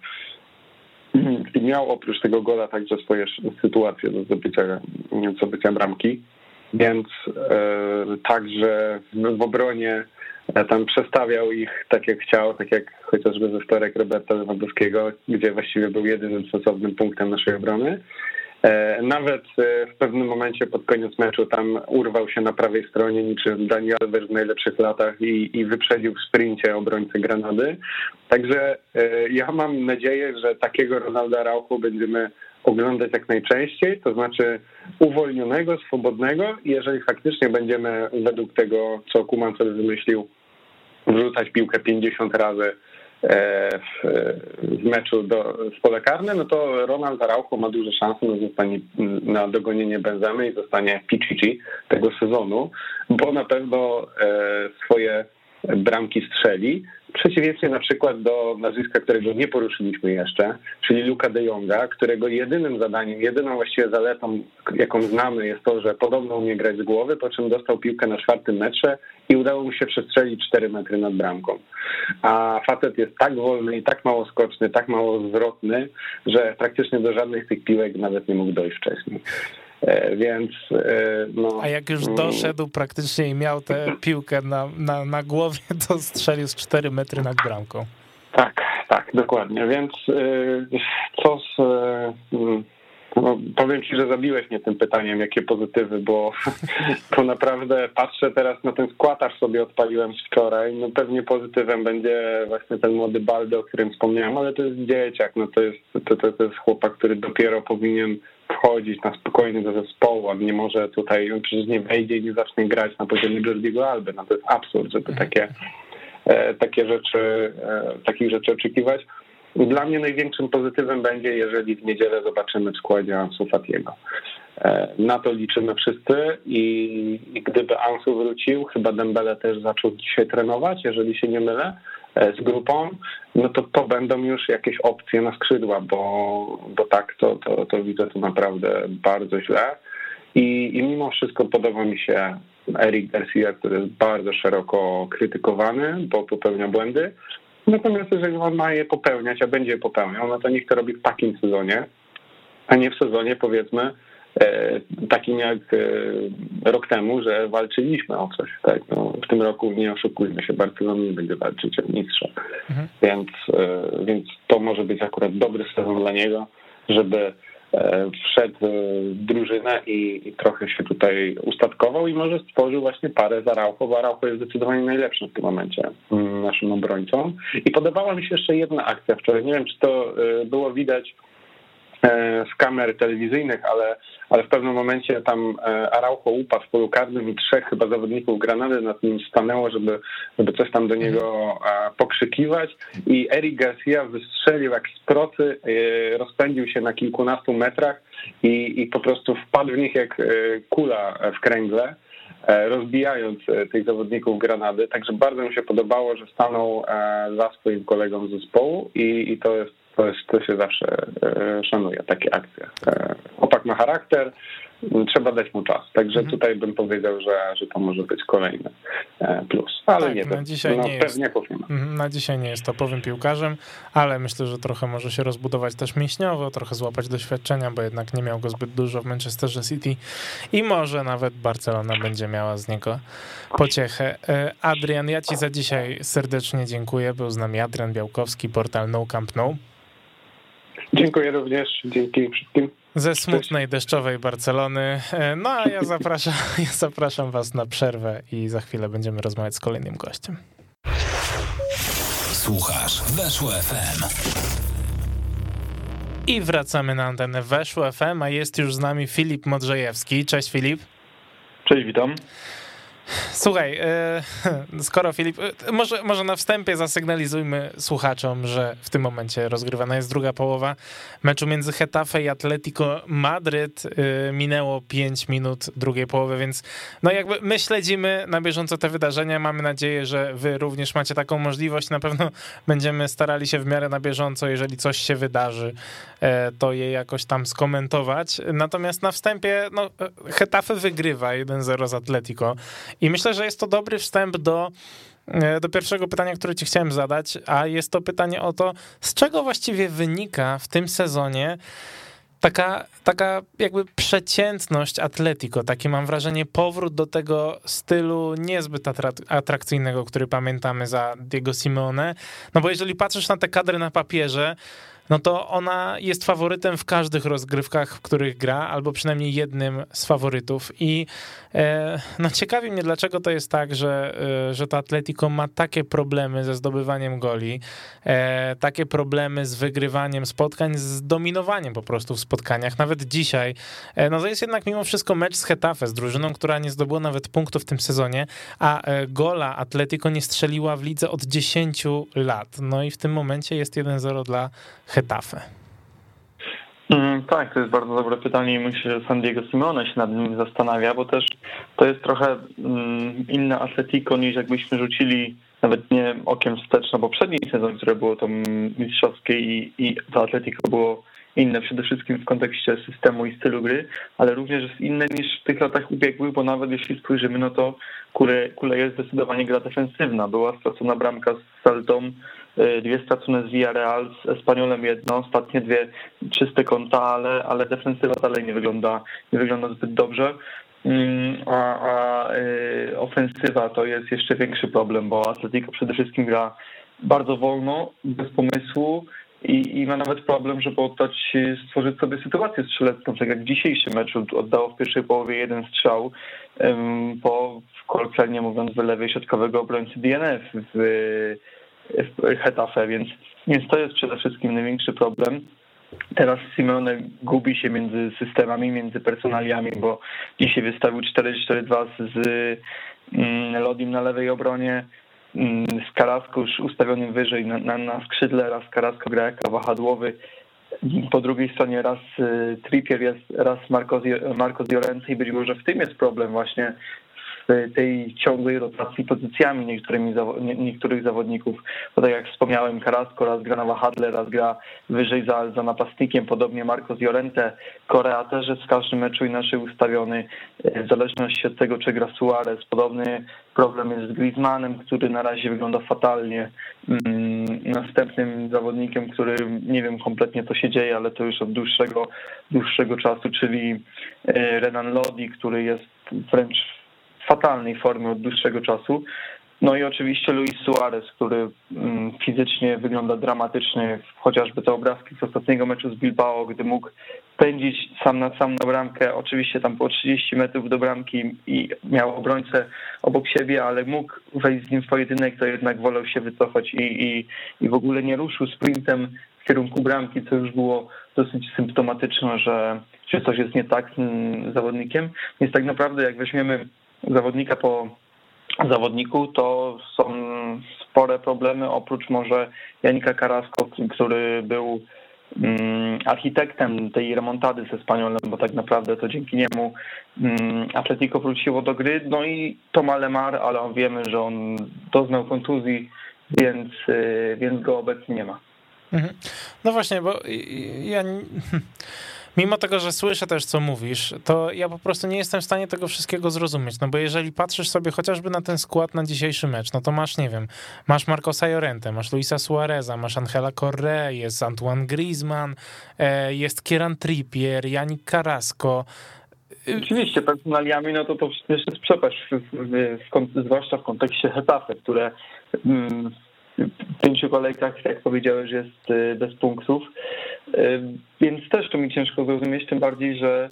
I miał oprócz tego gola także swoje sytuacje do zdobycia, zdobycia bramki, więc e, także w, obronie e, tam przestawiał ich tak jak chciał, tak jak chociażby ze wtorek Roberta Lewandowskiego, gdzie właściwie był jedynym sensownym punktem naszej obrony. E, nawet e, w pewnym momencie pod koniec meczu tam urwał się na prawej stronie niczym Daniel Alves w najlepszych latach i, i wyprzedził w sprincie obrońcę Granady. Także e, ja mam nadzieję, że takiego Ronalda Rauchu będziemy oglądać jak najczęściej, to znaczy uwolnionego, swobodnego i jeżeli faktycznie będziemy według tego, co Kuman sobie wymyślił, wrzucać piłkę 50 razy w, w meczu do, w pole no to Ronald Araujo ma duże szanse na, zostanie, na dogonienie Benzemy i zostanie Pichichi tego sezonu, bo na pewno e, swoje bramki strzeli. Przeciwieństwie na przykład do nazwiska, którego nie poruszyliśmy jeszcze, czyli Luka de Jonga, którego jedynym zadaniem, jedyną właściwie zaletą, jaką znamy, jest to, że podobno umie grać z głowy, po czym dostał piłkę na czwartym metrze i udało mu się przestrzelić 4 metry nad bramką. A facet jest tak wolny i tak mało skoczny, tak mało zwrotny, że praktycznie do żadnych tych piłek nawet nie mógł dojść wcześniej. E, więc e, no. A jak już mm. doszedł praktycznie i miał tę piłkę na, na, na głowie, <laughs> to strzelił z 4 metry nad bramką. Tak, tak, dokładnie. Więc e, co z. Mm, no, powiem ci, że zabiłeś mnie tym pytaniem, jakie pozytywy, bo, <laughs> bo naprawdę patrzę teraz na ten skład, aż sobie odpaliłem wczoraj. No pewnie pozytywem będzie właśnie ten młody Baldo, o którym wspomniałem, ale to jest dzieciak, no to jest, to, to, to jest chłopak, który dopiero powinien wchodzić na spokojnie do zespołu, a nie może tutaj, on przecież nie wejdzie i nie zacznie grać na poziomie Jordiego Alby. No to jest absurd, żeby mhm. takie, e, takie rzeczy, e, takich rzeczy oczekiwać. Dla mnie największym pozytywem będzie, jeżeli w niedzielę zobaczymy w składzie Ansu Fatiego. E, na to liczymy wszyscy i, i gdyby Ansu wrócił, chyba Dembele też zaczął dzisiaj trenować, jeżeli się nie mylę, z grupą, no to to będą już jakieś opcje na skrzydła, bo, bo tak to, to, to widzę to naprawdę bardzo źle. I, I mimo wszystko podoba mi się Eric Garcia, który jest bardzo szeroko krytykowany, bo popełnia błędy. Natomiast jeżeli on ma je popełniać, a będzie je popełniał, no to niech to robi w takim sezonie, a nie w sezonie powiedzmy E, takim jak e, rok temu, że walczyliśmy o coś. Tak? No, w tym roku nie oszukujmy się, Barcelona nie będzie walczyć o mistrza. Mhm. Więc, e, więc to może być akurat dobry sezon dla niego, żeby wszedł w drużynę i, i, trochę się tutaj ustatkował i może stworzył właśnie parę z Araujo, bo Araujo jest zdecydowanie najlepszym w tym momencie mm, naszym obrońcą. I podobała mi się jeszcze jedna akcja wczoraj. Nie wiem, czy to było widać E, z kamer telewizyjnych, ale, ale w pewnym momencie tam e, Araujo upadł w polu karnym i trzech chyba zawodników Granady nad nim stanęło, żeby, żeby coś tam do niego e, pokrzykiwać i Eric Garcia wystrzelił jak z procy, rozpędził się na kilkunastu metrach i, i po prostu wpadł w nich jak kula w kręgle. rozbijając tych zawodników Granady. Także bardzo mi się podobało, że stanął za swoim kolegą z zespołu i, i to jest to, jest, to się zawsze szanuje, takie akcje. Chłopak ma charakter, trzeba dać mu czas. Także mhm. tutaj bym powiedział, że, że to może być kolejny e, plus. Ale tak, nie, na dzisiaj no, nie pewnie jest, mhm, Na dzisiaj nie jest topowym piłkarzem, ale myślę, że trochę może się rozbudować też mięśniowo, trochę złapać doświadczenia, bo jednak nie miał go zbyt dużo w Manchesterze City i może nawet Barcelona będzie miała z niego pociechę. E, Adrian, ja ci za dzisiaj serdecznie dziękuję. Był z nami Adrian Białkowski, portal No Camp No. Dziękuję również, dzięki wszystkim ze smutnej, deszczowej Barcelony. E, no a ja zapraszam, <laughs> ja zapraszam was na przerwę i za chwilę będziemy rozmawiać z kolejnym gościem. Słuchasz Weszło FM. I wracamy na antenę Weszło FM, a jest już z nami Filip Modrzejewski. Cześć Filip. Cześć, witam. Słuchaj, e, <laughs> skoro Filip, e, może, może na wstępie zasygnalizujmy słuchaczom, że w tym momencie rozgrywana jest druga połowa meczu między Hetafe i Atletico Madryt. E, minęło 5 minut drugiej połowy, więc no jakby my śledzimy na bieżąco te wydarzenia. Mamy nadzieję, że wy również macie taką możliwość. Na pewno będziemy starali się w miarę na bieżąco, jeżeli coś się wydarzy, to je jakoś tam skomentować. Natomiast na wstępie, no, Hetafe wygrywa 1-0 z Atletico i myślę, że jest to dobry wstęp do e, do pierwszego pytania, które ci chciałem zadać, a jest to pytanie o to, z czego właściwie wynika w tym sezonie taka, taka jakby przeciętność Atletico, taki mam wrażenie powrót do tego stylu niezbyt atrakcyjnego, który pamiętamy za Diego Simeone, no bo jeżeli patrzysz na te kadry na papierze, no to ona jest faworytem w każdych rozgrywkach, w których gra, albo przynajmniej jednym z faworytów. I e, no ciekawi mnie, dlaczego to jest tak, że, e, że to Atletico ma takie problemy ze zdobywaniem goli, e, takie problemy z wygrywaniem spotkań, z dominowaniem po prostu w spotkaniach. Nawet dzisiaj, no to jest jednak mimo wszystko mecz z Hetafe, z drużyną, która nie zdobyła nawet punktów w tym sezonie, a gola Atletico nie strzeliła w lidze od 10 lat. No i w tym momencie jest 1-0 dla Mm, tak, to jest bardzo dobre pytanie i myślę, że San Diego Simone się nad nim zastanawia, bo też to jest trochę mm, inne Atletico niż jakbyśmy rzucili nawet nie okiem wstecz na poprzedni sezon, które było to mistrzowskie i, i to Atletico było inne przede wszystkim w kontekście systemu i stylu gry, ale również jest inne niż w tych latach ubiegłych, bo nawet jeśli spojrzymy, no to Kule, Kule jest zdecydowanie gra defensywna. Była stracona bramka z Saltą, y, dwie stracone z Villarreal, z Espaniolem jedno, ostatnie dwie czyste konta, ale, ale defensywa dalej nie wygląda, nie wygląda zbyt dobrze. Mm, a, a y, ofensywa to jest jeszcze większy problem, bo Atletico przede wszystkim gra bardzo wolno, bez pomysłu, i, i ma nawet problem, żeby oddać, stworzyć sobie sytuację strzelecką, tak jak w dzisiejszym meczu oddało w pierwszej połowie jeden strzał um, po kolokwialnie mówiąc wylewie środkowego obrońcy DNF w, w Hetafe, więc, więc to jest przede wszystkim największy problem. Teraz Simeone gubi się między systemami, między personaliami, bo dzisiaj wystawił 4-4-2 z mm, Lodim na lewej obronie, Mm, z Karasko już ustawionym wyżej na, na, na skrzydle, raz Karasko gra jako wahadłowy, po drugiej stronie raz y, Trippier jest, raz Marco, Marco Llorente i być może w tym jest problem właśnie tej ciągłej rotacji pozycjami niektórymi, niektórych zawodników. Bo tak jak wspomniałem, Carrasco raz gra na wahadle, raz gra wyżej za, za napastnikiem, podobnie Marcos Llorente. Korea też jest w każdym meczu inaczej ustawiony, w zależności od tego, czy gra Suarez. Podobny problem jest z Griezmannem, który na razie wygląda fatalnie. Mm, następnym zawodnikiem, który nie wiem kompletnie co się dzieje, ale to już od dłuższego, dłuższego czasu, czyli e, Renan Lodi, który jest wręcz fatalnej formie od dłuższego czasu. No i oczywiście Luis Suarez, który mm, fizycznie wygląda dramatycznie, chociażby te obrazki z ostatniego meczu z Bilbao, gdy mógł pędzić sam na sam na bramkę, oczywiście tam po 30 metrów do bramki i miał obrońcę obok siebie, ale mógł wejść z nim w pojedynek, to jednak wolał się wycofać i, i, i w ogóle nie ruszył sprintem w kierunku bramki, co już było dosyć symptomatyczne, że, że coś jest nie tak z zawodnikiem. Więc tak naprawdę jak weźmiemy zawodnika po zawodniku, to są spore problemy, oprócz może Janika Karasko, który był mm, architektem tej remontady ze Spaniolem, bo tak naprawdę to dzięki niemu mm, Atletico wróciło do gry. No i Toma Lemar, ale wiemy, że on doznał kontuzji, więc, y, więc go obecnie nie ma. Mhm. No właśnie, bo ja <laughs> mimo tego, że słyszę też, co mówisz, to ja po prostu nie jestem w stanie tego wszystkiego zrozumieć, no bo jeżeli patrzysz sobie chociażby na ten skład na dzisiejszy mecz, no to masz, nie wiem, masz Marcosa Jorente, masz Luisa Suareza, masz Angela Correa, jest Antoine Griezmann, e, jest Kieran Trippier, Janik Carrasco, Oczywiście, personaliami, no to to przecież jest przepaść, zwłaszcza w kontekście Hetafe, które mm, pięciu kolejkach, jak powiedziałeś, jest y, bez punktów. Y, więc też to mi ciężko zrozumieć, tym bardziej, że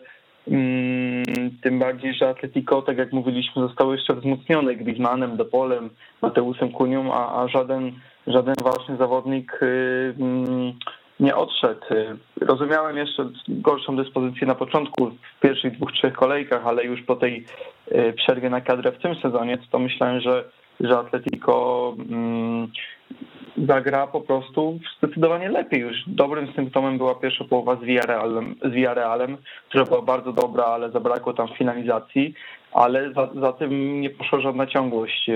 mm, tym bardziej, że Atletico, tak jak mówiliśmy, zostało jeszcze wzmocnione Griezmannem, Depolem, Mateusem Kunią, a, a żaden, żaden ważny zawodnik y, mm, nie odszedł. Rozumiałem jeszcze gorszą dyspozycję na początku, w pierwszych dwóch, trzech kolejkach, ale już po tej przerwie na kadrę w tym sezonie, to myślałem, że że Atletico mm, zagra po prostu zdecydowanie lepiej. Już dobrym symptomem była pierwsza połowa z Villarrealem, z która była bardzo dobra, ale zabrakło tam finalizacji, ale za, za tym nie poszła żadna ciągłość e,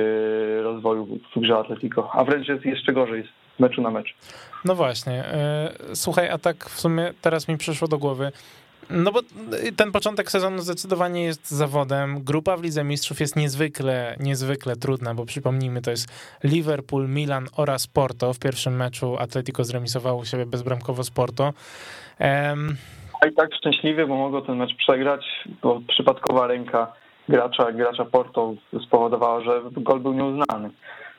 rozwoju w grze Atletico, a wręcz jest jeszcze gorzej z meczu na mecz. No właśnie. E, słuchaj, a tak w sumie teraz mi przyszło do głowy, no bo ten początek sezonu zdecydowanie jest zawodem. Grupa w Lidze Mistrzów jest niezwykle, niezwykle trudna, bo przypomnijmy, to jest Liverpool, Milan oraz Porto. W pierwszym meczu Atletico zremisowało siebie bezbramkowo z Porto. Um... A i tak szczęśliwy, bo mogło ten mecz przegrać, bo przypadkowa ręka gracza, gracza Porto spowodowała, że gol był nieuznany.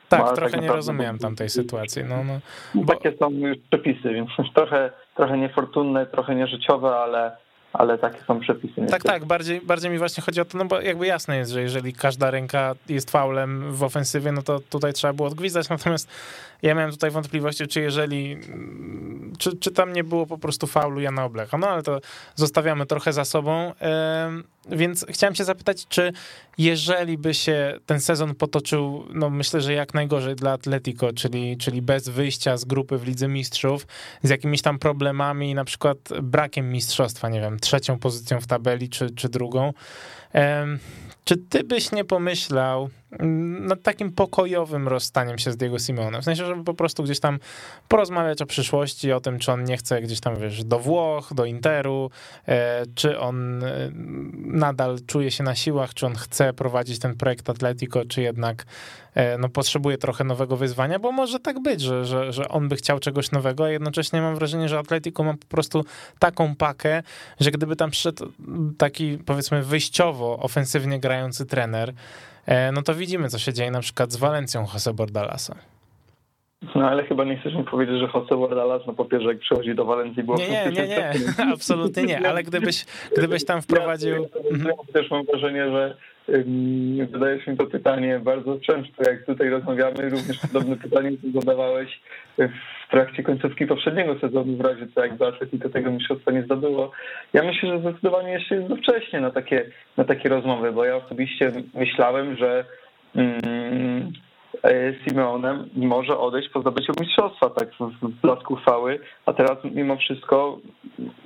Tak, no, trochę tak nie rozumiałem tamtej sytuacji. No, no, bo... Takie są już przepisy, więc <laughs> trochę, trochę niefortunne, trochę nieżyciowe, ale ale takie są przepisy. Tak, tak, bardziej, bardziej mi właśnie chodzi o to, no bo jakby jasne jest, że jeżeli każda ręka jest faulem w ofensywie, no to tutaj trzeba było odgwizdać, <laughs> natomiast ja miałem tutaj wątpliwości, czy jeżeli, czy, czy tam nie było po prostu faulu Jana Oblecha, no ale to zostawiamy trochę za sobą, więc chciałem się zapytać, czy jeżeli by się ten sezon potoczył, no myślę, że jak najgorzej dla Atletico, czyli, czyli bez wyjścia z grupy w Lidze Mistrzów, z jakimiś tam problemami, na przykład brakiem mistrzostwa, nie wiem, trzecią pozycją w tabeli, czy, czy drugą, czy ty byś nie pomyślał nad takim pokojowym rozstaniem się z Diego Simeone? W sensie, żeby po prostu gdzieś tam porozmawiać o przyszłości, o tym, czy on nie chce gdzieś tam, wiesz, do Włoch, do Interu, e, czy on e, nadal czuje się na siłach, czy on chce prowadzić ten projekt Atletico, czy jednak e, no, potrzebuje trochę nowego wyzwania, bo może tak być, że, że, że on by chciał czegoś nowego, a jednocześnie mam wrażenie, że Atletico ma po prostu taką pakę, że gdyby tam przyszedł taki, powiedzmy, wyjściowo ofensywnie grający trener, no to widzimy, co się dzieje na przykład z Walencją Jose Bordalasa. No ale chyba nie chcesz mi powiedzieć, że Jose Bordalas, no po pierwsze jak przychodzi do Walencji było... Nie, nie, nie, nie, <laughs> absolutnie nie, ale gdybyś, gdybyś tam wprowadził... Ja, też mam wrażenie, że Zadajesz mi to pytanie bardzo często, jak tutaj rozmawiamy, również <laughs> podobne pytanie zadawałeś w trakcie końcówki poprzedniego sezonu, w razie co jakby Atletico tego mistrzostwa nie zdobyło. Ja myślę, że zdecydowanie jeszcze jest za wcześnie na takie, na takie rozmowy, bo ja osobiście myślałem, że mm, Simeonem może odejść po zdobyciu mistrzostwa, tak w blasku chwały, a teraz mimo wszystko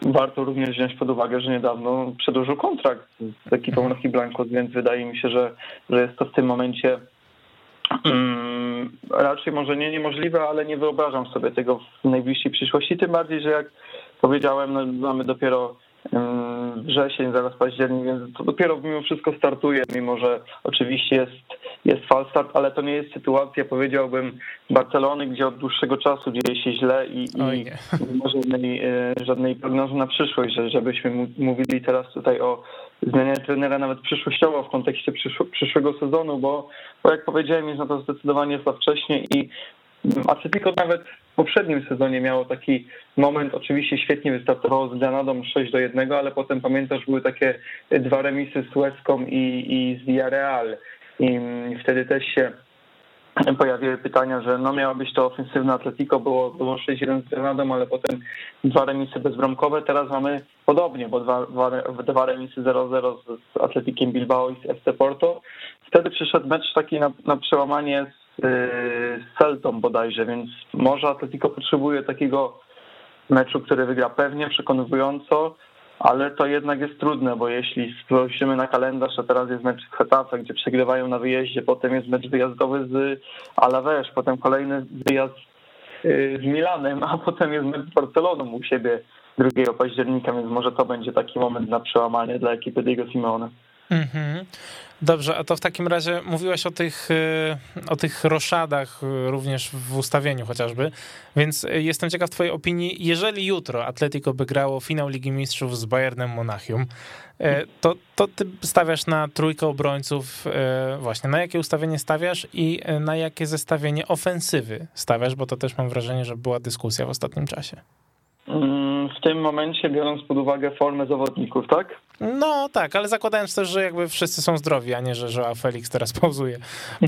warto również wziąć pod uwagę, że niedawno przedłużył kontrakt z ekipą Rocky Blancos, więc wydaje mi się, że, że jest to w tym momencie um, raczej może nie niemożliwe, ale nie wyobrażam sobie tego w najbliższej przyszłości, tym bardziej, że jak powiedziałem, no, mamy dopiero wrzesień, zaraz październik, więc to dopiero mimo wszystko startuje, mimo że oczywiście jest, jest fal start, ale to nie jest sytuacja, powiedziałbym, Barcelony, gdzie od dłuższego czasu dzieje się źle i, i nie. ma żadnej, e, żadnej prognozy na przyszłość, że, żebyśmy mówili teraz tutaj o zmianie trenera nawet przyszłościowo w kontekście przyszł, przyszłego sezonu, bo, bo jak powiedziałem, jest na to zdecydowanie za wcześnie i Atletico nawet w poprzednim sezonie miało taki moment, oczywiście świetnie wystartowało z Granadą 6 do 1, ale potem pamiętasz, były takie dwa remisy z Łeską i, i z Villarreal i wtedy też się pojawiły pytania, że no miała być to ofensywne Atletico, było, było 6-1 z Granadą, ale potem dwa remisy bezbramkowe, teraz mamy podobnie, bo dwa, dwa, dwa remisy 0-0 z Atletikiem Bilbao i z FC Porto. Wtedy przyszedł mecz taki na, na przełamanie z z Celtą bodajże, więc może Atletico potrzebuje takiego meczu, który wygra pewnie, przekonująco, ale to jednak jest trudne, bo jeśli spojrzymy na kalendarz, a teraz jest mecz z Hetafe, gdzie przegrywają na wyjeździe, potem jest mecz wyjazdowy z Alaves, potem kolejny wyjazd y, z Milanem, a potem jest mecz z Barceloną u siebie 2 października, więc może to będzie taki moment na przełamanie dla ekipy Diego Simeone. Mhm. Dobrze, a to w takim razie mówiłeś o tych, y, o tych roszadach y, również w ustawieniu chociażby, więc jestem ciekaw twojej opinii. Jeżeli jutro Atletico by grało finał Ligi Mistrzów z Bayernem Monachium, y, to, to ty stawiasz na trójkę obrońców właśnie. Na jakie ustawienie stawiasz i na jakie zestawienie ofensywy stawiasz, bo to też mam wrażenie, że była dyskusja w ostatnim czasie. W tym momencie, biorąc pod uwagę formę zawodników, tak? No tak, ale zakładając też, że jakby wszyscy są zdrowi, a nie, że, że Felix teraz pauzuje,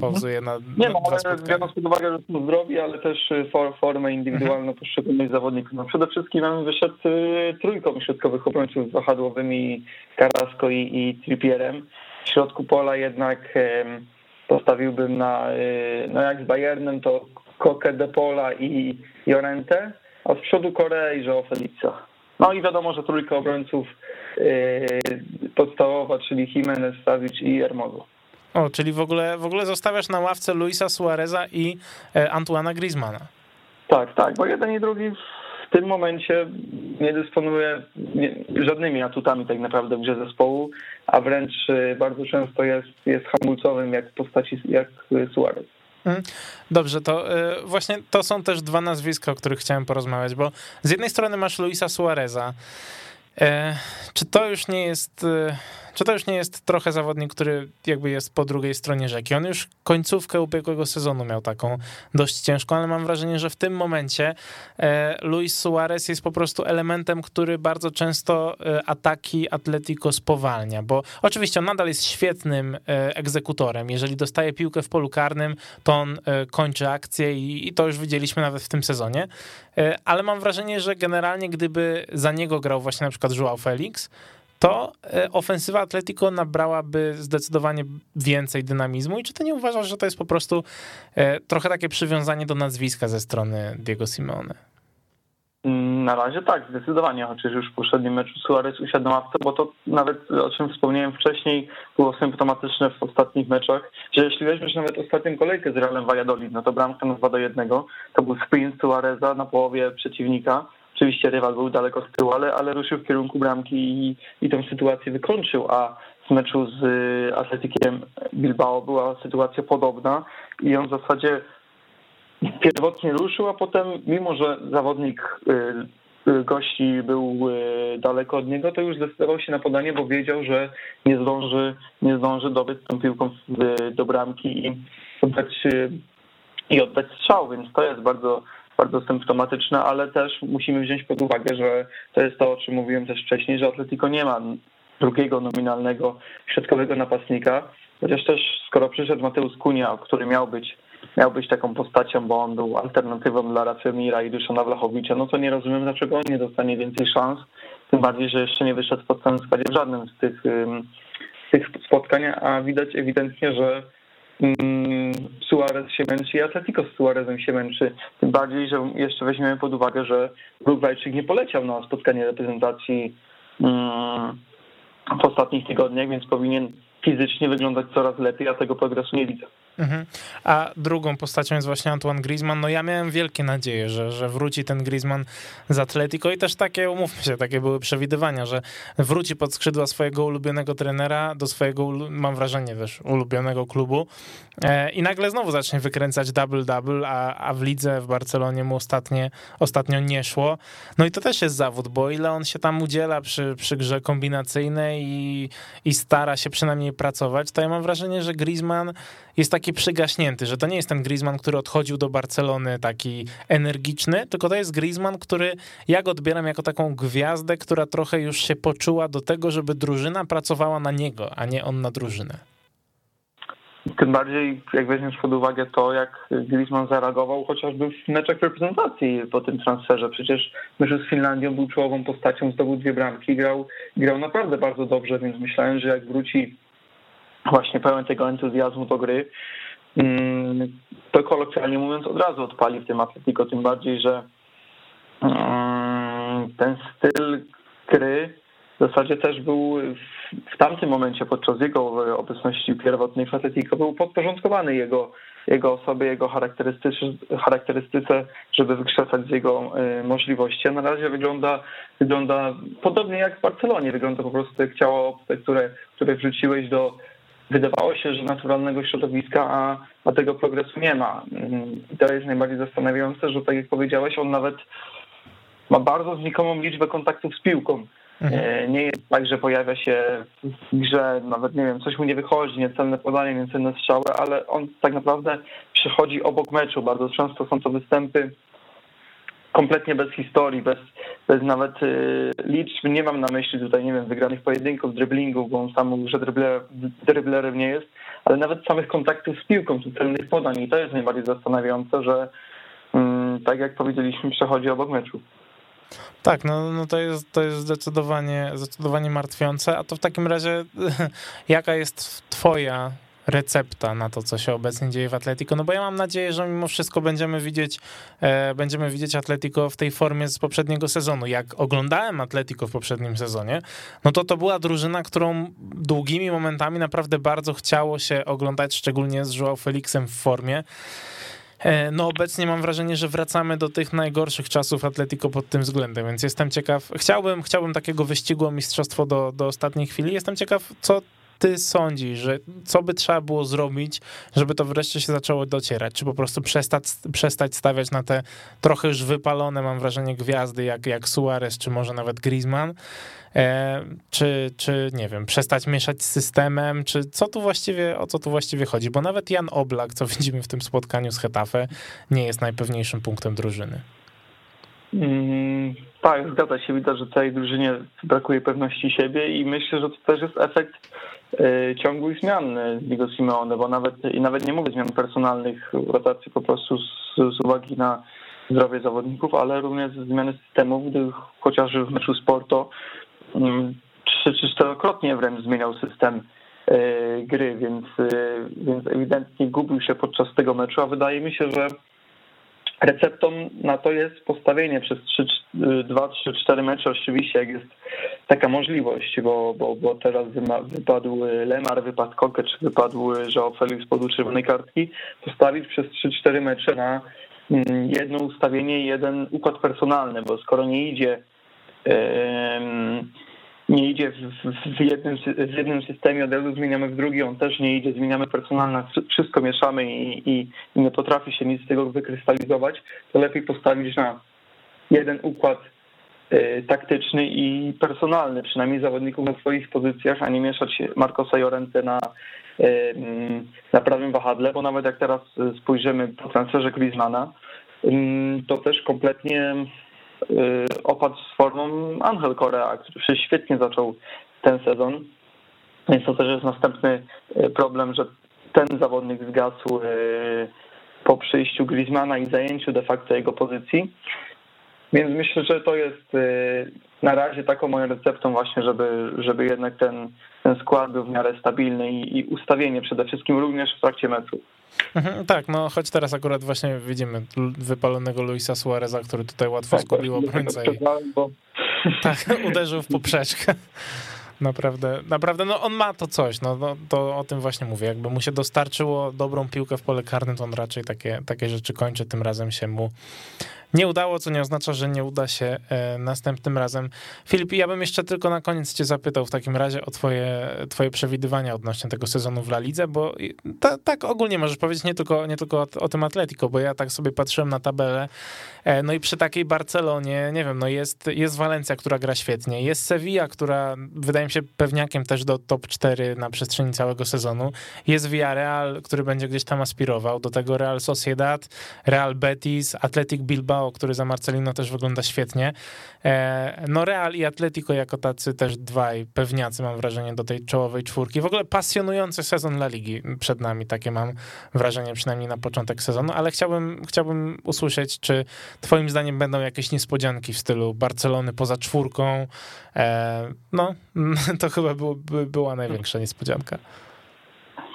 pauzuje na <laughs> Nie, no, ale biorąc pod uwagę, że są zdrowi, ale też y, for, formę indywidualną mhm. poszczególnych zawodników. No przede wszystkim mamy wyszedł y, trójką środkowych obrońców z wahadłowymi Carrasco i, i Trippierem. W środku pola jednak postawiłbym na, y, no jak z Bayernem, to Koke de Pola i Jorente a z przodu Korei, że Felixa. No i wiadomo, że trójka obrońców yy, podstawowa, czyli Jimenez, Savic i Hermoso. O, czyli w ogóle, w ogóle zostawiasz na ławce Luisa Suareza i e, Antoana Griezmana. Tak, tak, bo jeden i drugi w tym momencie nie dysponuje żadnymi atutami tak naprawdę w grze zespołu, a wręcz y, bardzo często jest, jest hamulcowym jak w postaci jak Suarez. Mhm. Dobrze, to y, właśnie to są też dwa nazwiska, o których chciałem porozmawiać, bo z jednej strony masz Luisa Suareza. E, czy to już nie jest y, czy to już nie jest trochę zawodnik, który jakby jest po drugiej stronie rzeki? On już końcówkę ubiegłego sezonu miał taką dość ciężką, ale mam wrażenie, że w tym momencie e, Luis Suarez jest po prostu elementem, który bardzo często e, ataki Atletico spowalnia, bo oczywiście on nadal jest świetnym e, egzekutorem. Jeżeli dostaje piłkę w polu karnym, to on kończy akcję i to już widzieliśmy nawet w tym sezonie, ale mam wrażenie, że generalnie gdyby za niego grał właśnie na przykład Joao Felix, to e, ofensywa Atletico nabrałaby zdecydowanie więcej dynamizmu. I czy ty nie uważasz, że to jest po prostu e, trochę takie przywiązanie do nazwiska ze strony Diego Simeone? Na razie tak, zdecydowanie, chociaż już w poprzednim meczu Suarez usiadł na ławce, bo to nawet, o czym wspomniałem wcześniej, było symptomatyczne w ostatnich meczach, że jeśli weźmiesz nawet ostatnią kolejkę z Realem Valladolid, no to bramka na 2 do 1, to był sprint Suareza na połowie przeciwnika, Oczywiście rywal był daleko z tyłu, ale, ale ruszył w kierunku bramki i, i tę sytuację wykończył, a w meczu z y, Atletikiem Bilbao była sytuacja podobna i on w zasadzie pierwotnie ruszył, a potem mimo, że zawodnik y, y, gości był daleko od niego, to już zdecydował się na podanie, bo wiedział, że nie zdąży, nie zdąży dobyć tą piłką do bramki i oddać, i oddać strzał, więc to jest bardzo bardzo symptomatyczne, ale też musimy wziąć pod uwagę, że to jest to, o czym mówiłem też wcześniej, że Atletico nie ma drugiego nominalnego środkowego napastnika, chociaż też skoro przyszedł Mateusz Kunia, który miał być miał być taką postacią, bo on był alternatywą dla Racemira i Duszana Wlachowicza, no to nie rozumiem, dlaczego on nie dostanie więcej szans, tym bardziej, że jeszcze nie wyszedł w podstawowym składzie w żadnym z tych, z tych spotkań, a widać ewidentnie, że Suarez się męczy i Atletico z Suarezem się męczy. Tym bardziej, że jeszcze weźmiemy pod uwagę, że Urugwajczyk nie poleciał na spotkanie reprezentacji mm, w ostatnich tygodniach, więc powinien fizycznie wyglądać coraz lepiej, a tego progresu nie widzę. Mhm. A drugą postacią jest właśnie Antoine Griezmann. No ja miałem wielkie nadzieje, że, że wróci ten Griezmann z Atletico i też takie, umówmy się, takie były przewidywania, że wróci pod skrzydła swojego ulubionego trenera, do swojego, mam wrażenie też, ulubionego klubu e, i nagle znowu zacznie wykręcać double-double, a, a w lidze w Barcelonie mu ostatnie, ostatnio nie szło. No i to też jest zawód, bo ile on się tam udziela przy, przy grze kombinacyjnej i, i stara się przynajmniej pracować, to ja mam wrażenie, że Griezmann jest taki przygaśnięty, że to nie jest ten Griezmann, który odchodził do Barcelony taki energiczny, tylko to jest Griezmann, który ja go odbieram jako taką gwiazdę, która trochę już się poczuła do tego, żeby drużyna pracowała na niego, a nie on na drużynę. Tym bardziej, jak weźmiesz pod uwagę to, jak Griezmann zareagował chociażby w meczach reprezentacji po tym transferze. Przecież mecz z Finlandią był czołową postacią, zdobył dwie bramki, grał, grał naprawdę bardzo dobrze, więc myślałem, że jak wróci właśnie pełen tego entuzjazmu do gry, mm, to kolokwialnie mówiąc od razu odpali w tym Atletico, tym bardziej, że mm, ten styl gry w zasadzie też był w, tamtym momencie, podczas jego obecności pierwotnej w Atletico, był podporządkowany jego, jego osobie, jego charakterystyce, żeby wykrzesać z jego y, możliwości. A na razie wygląda, wygląda podobnie jak w Barcelonie. Wygląda po prostu jak ciało, które, które wrzuciłeś do, wydawało się, że naturalnego środowiska, a, a tego progresu nie ma. I to jest najbardziej zastanawiające, że tak jak powiedziałeś, on nawet ma bardzo znikomą liczbę kontaktów z piłką. Mhm. E, nie jest tak, że pojawia się w grze, nawet nie wiem, coś mu nie wychodzi, niecelne podanie, niecelne strzały, ale on tak naprawdę przychodzi obok meczu. Bardzo często są to występy kompletnie bez historii, bez, bez nawet y, liczb. Nie mam na myśli tutaj, nie wiem, wygranych pojedynków, driblingów, bo on sam mówił, że dribler, nie jest, ale nawet samych kontaktów z piłką, celnych podań. I to jest najbardziej zastanawiające, że mm, tak jak powiedzieliśmy, przechodzi obok meczu. Tak, no, no to, jest, to jest zdecydowanie, zdecydowanie martwiące. A to w takim razie, <laughs> jaka jest twoja recepta na to, co się obecnie dzieje w Atletico, no bo ja mam nadzieję, że mimo wszystko będziemy widzieć, e, będziemy widzieć Atletico w tej formie z poprzedniego sezonu. Jak oglądałem Atletico w poprzednim sezonie, no to to była drużyna, którą długimi momentami naprawdę bardzo chciało się oglądać, szczególnie z Joao Felixem w formie. E, no obecnie mam wrażenie, że wracamy do tych najgorszych czasów Atletico pod tym względem, więc jestem ciekaw, chciałbym, chciałbym takiego wyścigu o mistrzostwo do, do ostatniej chwili, jestem ciekaw, co ty sądzisz, że co by trzeba było zrobić, żeby to wreszcie się zaczęło docierać? Czy po prostu przestać, przestać stawiać na te trochę już wypalone, mam wrażenie, gwiazdy jak, jak Suarez, czy może nawet Griezmann? E, czy, czy, nie wiem, przestać mieszać z systemem, czy co tu właściwie, o co tu właściwie chodzi? Bo nawet Jan Oblak, co <laughs> widzimy w tym spotkaniu z Hetafe, nie jest najpewniejszym punktem drużyny. Mm, tak, zgadza się. Widać, że całej drużynie brakuje pewności siebie i myślę, że to też jest efekt ciągłych zmian Diego Simeone, bo nawet i nawet nie mówię zmian personalnych, rotacji po prostu z, z uwagi na zdrowie zawodników, ale również zmiany systemów, gdy chociażby w meczu Sporto mm, trzy czy czterokrotnie wręcz zmieniał system y, gry, więc, więc ewidentnie gubił się podczas tego meczu, a wydaje mi się, że Receptą na to jest postawienie przez 3, 2, 3, 4 mecze oczywiście, jak jest taka możliwość, bo, bo, bo teraz wypadł Lemar, wypadł Koke, czy wypadł Joao Felix z czerwonej kartki, postawić przez 3-4 mecze na mm, jedno ustawienie jeden układ personalny, bo skoro nie idzie nie idzie w, w, jednym, w jednym systemie, od razu zmieniamy w drugi, on też nie idzie, zmieniamy personalne, wszystko mieszamy i, i, i nie potrafi się nic z tego wykrystalizować, to lepiej postawić na jeden układ y, taktyczny i personalny, przynajmniej zawodników na swoich pozycjach, a nie mieszać Marcosa Jorente na, y, na prawym wahadle, bo nawet jak teraz spojrzymy po transferze Griezmana, y, to też kompletnie Y, opadł z formą Angel Korea, który przecież świetnie zaczął ten sezon. Więc to też jest następny y, problem, że ten zawodnik zgasł y, po przyjściu Griezmana i zajęciu de facto jego pozycji. Więc myślę, że to jest na razie taką moją receptą właśnie, żeby, żeby jednak ten, ten skład był w miarę stabilny i, i ustawienie przede wszystkim również w trakcie meczu. Mhm, tak, no choć teraz akurat właśnie widzimy wypalonego Luisa Suareza, który tutaj łatwo tak, zgubił obrońcę i bo... <laughs> tak, uderzył w poprzeczkę. Naprawdę, naprawdę, no on ma to coś, no, no, to o tym właśnie mówię. Jakby mu się dostarczyło dobrą piłkę w pole karnym, to on raczej takie, takie rzeczy kończy. Tym razem się mu nie udało, co nie oznacza, że nie uda się e, następnym razem. Filip, ja bym jeszcze tylko na koniec cię zapytał w takim razie o twoje, twoje przewidywania odnośnie tego sezonu w La Lidze, bo ta, tak ogólnie możesz powiedzieć nie tylko, nie tylko o, o, tym Atletico, bo ja tak sobie patrzyłem na tabelę, e, no i przy takiej Barcelonie, nie wiem, no jest, jest Walencja, która gra świetnie, jest Sevilla, która wydaje mi się pewniakiem też do top 4 na przestrzeni całego sezonu, jest Villarreal, który będzie gdzieś tam aspirował, do tego Real Sociedad, Real Betis, Athletic Bilbao, który za Marcelino też wygląda świetnie. E, no Real i Atletico jako tacy też dwaj pewniacy mam wrażenie do tej czołowej czwórki. W ogóle pasjonujący sezon La Ligi przed nami, takie mam wrażenie przynajmniej na początek sezonu, ale chciałbym, chciałbym usłyszeć, czy twoim zdaniem będą jakieś niespodzianki w stylu Barcelony poza czwórką. E, no, <laughs> to chyba by, była największa niespodzianka.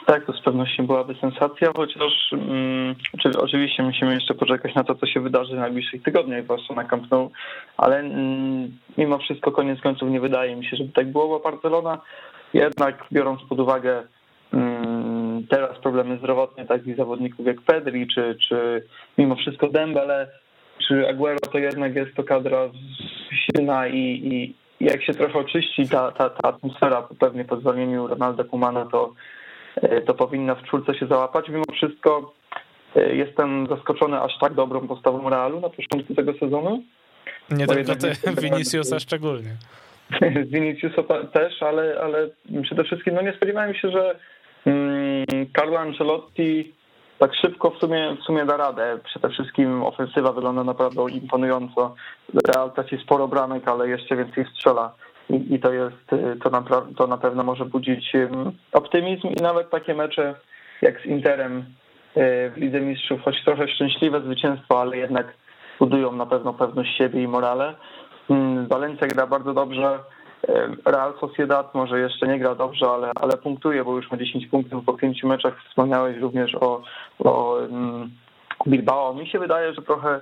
Tak, to z pewnością byłaby sensacja, chociaż um, oczywiście musimy jeszcze poczekać na to, co się wydarzy w najbliższych tygodniach, zwłaszcza na Camp Nou, ale um, mimo wszystko koniec końców nie wydaje mi się, żeby tak było, bo Barcelona jednak biorąc pod uwagę um, teraz problemy zdrowotne takich zawodników jak Pedri, czy, czy mimo wszystko Dembele, czy Aguero, to jednak jest to kadra silna i, i jak się trochę oczyści ta, ta, ta atmosfera pewnie po zwolnieniu Ronalda Kumana, to, to powinna w czwórce się załapać. Mimo wszystko e, jestem zaskoczony aż tak dobrą postawą Realu na początku tego sezonu. Nie tylko ty, Viniciusa szczególnie. <laughs> Viniciusa też, ale, ale przede wszystkim no nie spodziewałem się, że mm, Carlo Ancelotti tak szybko w sumie, w sumie da radę. Przede wszystkim ofensywa wygląda naprawdę imponująco. Real traci sporo bramek, ale jeszcze więcej strzela. I, i to jest, to, naprawdę, to na pewno może budzić optymizm i nawet takie mecze jak z Interem y, w Lidze Mistrzów, choć trochę szczęśliwe zwycięstwo, ale jednak budują na pewno pewność siebie i morale. Walencja gra bardzo dobrze. Real Sociedad może jeszcze nie gra dobrze, ale, ale punktuje, bo już ma 10 punktów po pięciu meczach. Wspomniałeś również o, o Bilbao. Mi się wydaje, że trochę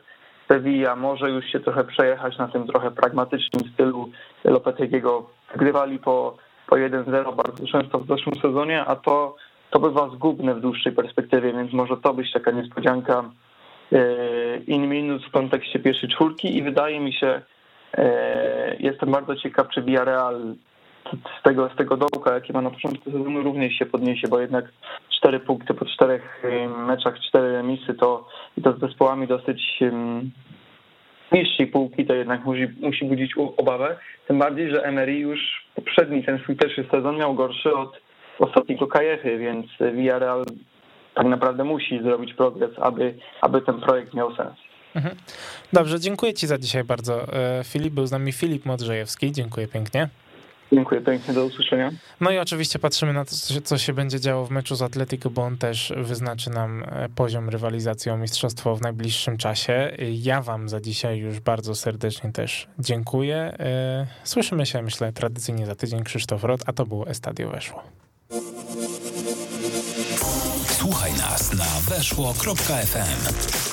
Sevilla może już się trochę przejechać na tym trochę pragmatycznym stylu Lopetegiego. Grywali po, po 1-0 bardzo często w zeszłym sezonie, a to, to bywa zgubne w dłuższej perspektywie, więc może to być taka niespodzianka e, in minus w kontekście pierwszej czwórki i wydaje mi się, E, jestem bardzo ciekaw, czy Villarreal z tego, z tego dołka, jaki ma na początku sezonu, również się podniesie, bo jednak cztery punkty po czterech meczach, cztery remisy, to i to z zespołami dosyć niższej półki, to jednak musi, musi budzić obawę. Tym bardziej, że Emery już poprzedni, ten swój pierwszy sezon miał gorszy od ostatniego Kajechy, więc Villarreal tak naprawdę musi zrobić progres, aby, aby ten projekt miał sens. Mhm. Dobrze, dziękuję Ci za dzisiaj bardzo. E, Filip, był z nami Filip Modrzejewski, dziękuję pięknie. Dziękuję pięknie, do usłyszenia. No i oczywiście patrzymy na to, co się będzie działo w meczu z Atletico, bo on też wyznaczy nam e, poziom rywalizacji o mistrzostwo w najbliższym czasie. Ja wam za dzisiaj już bardzo serdecznie też dziękuję. E, słyszymy się, myślę, tradycyjnie za tydzień. Krzysztof Rot, a to było Estadio Weszło. Słuchaj nas na weszło.fm.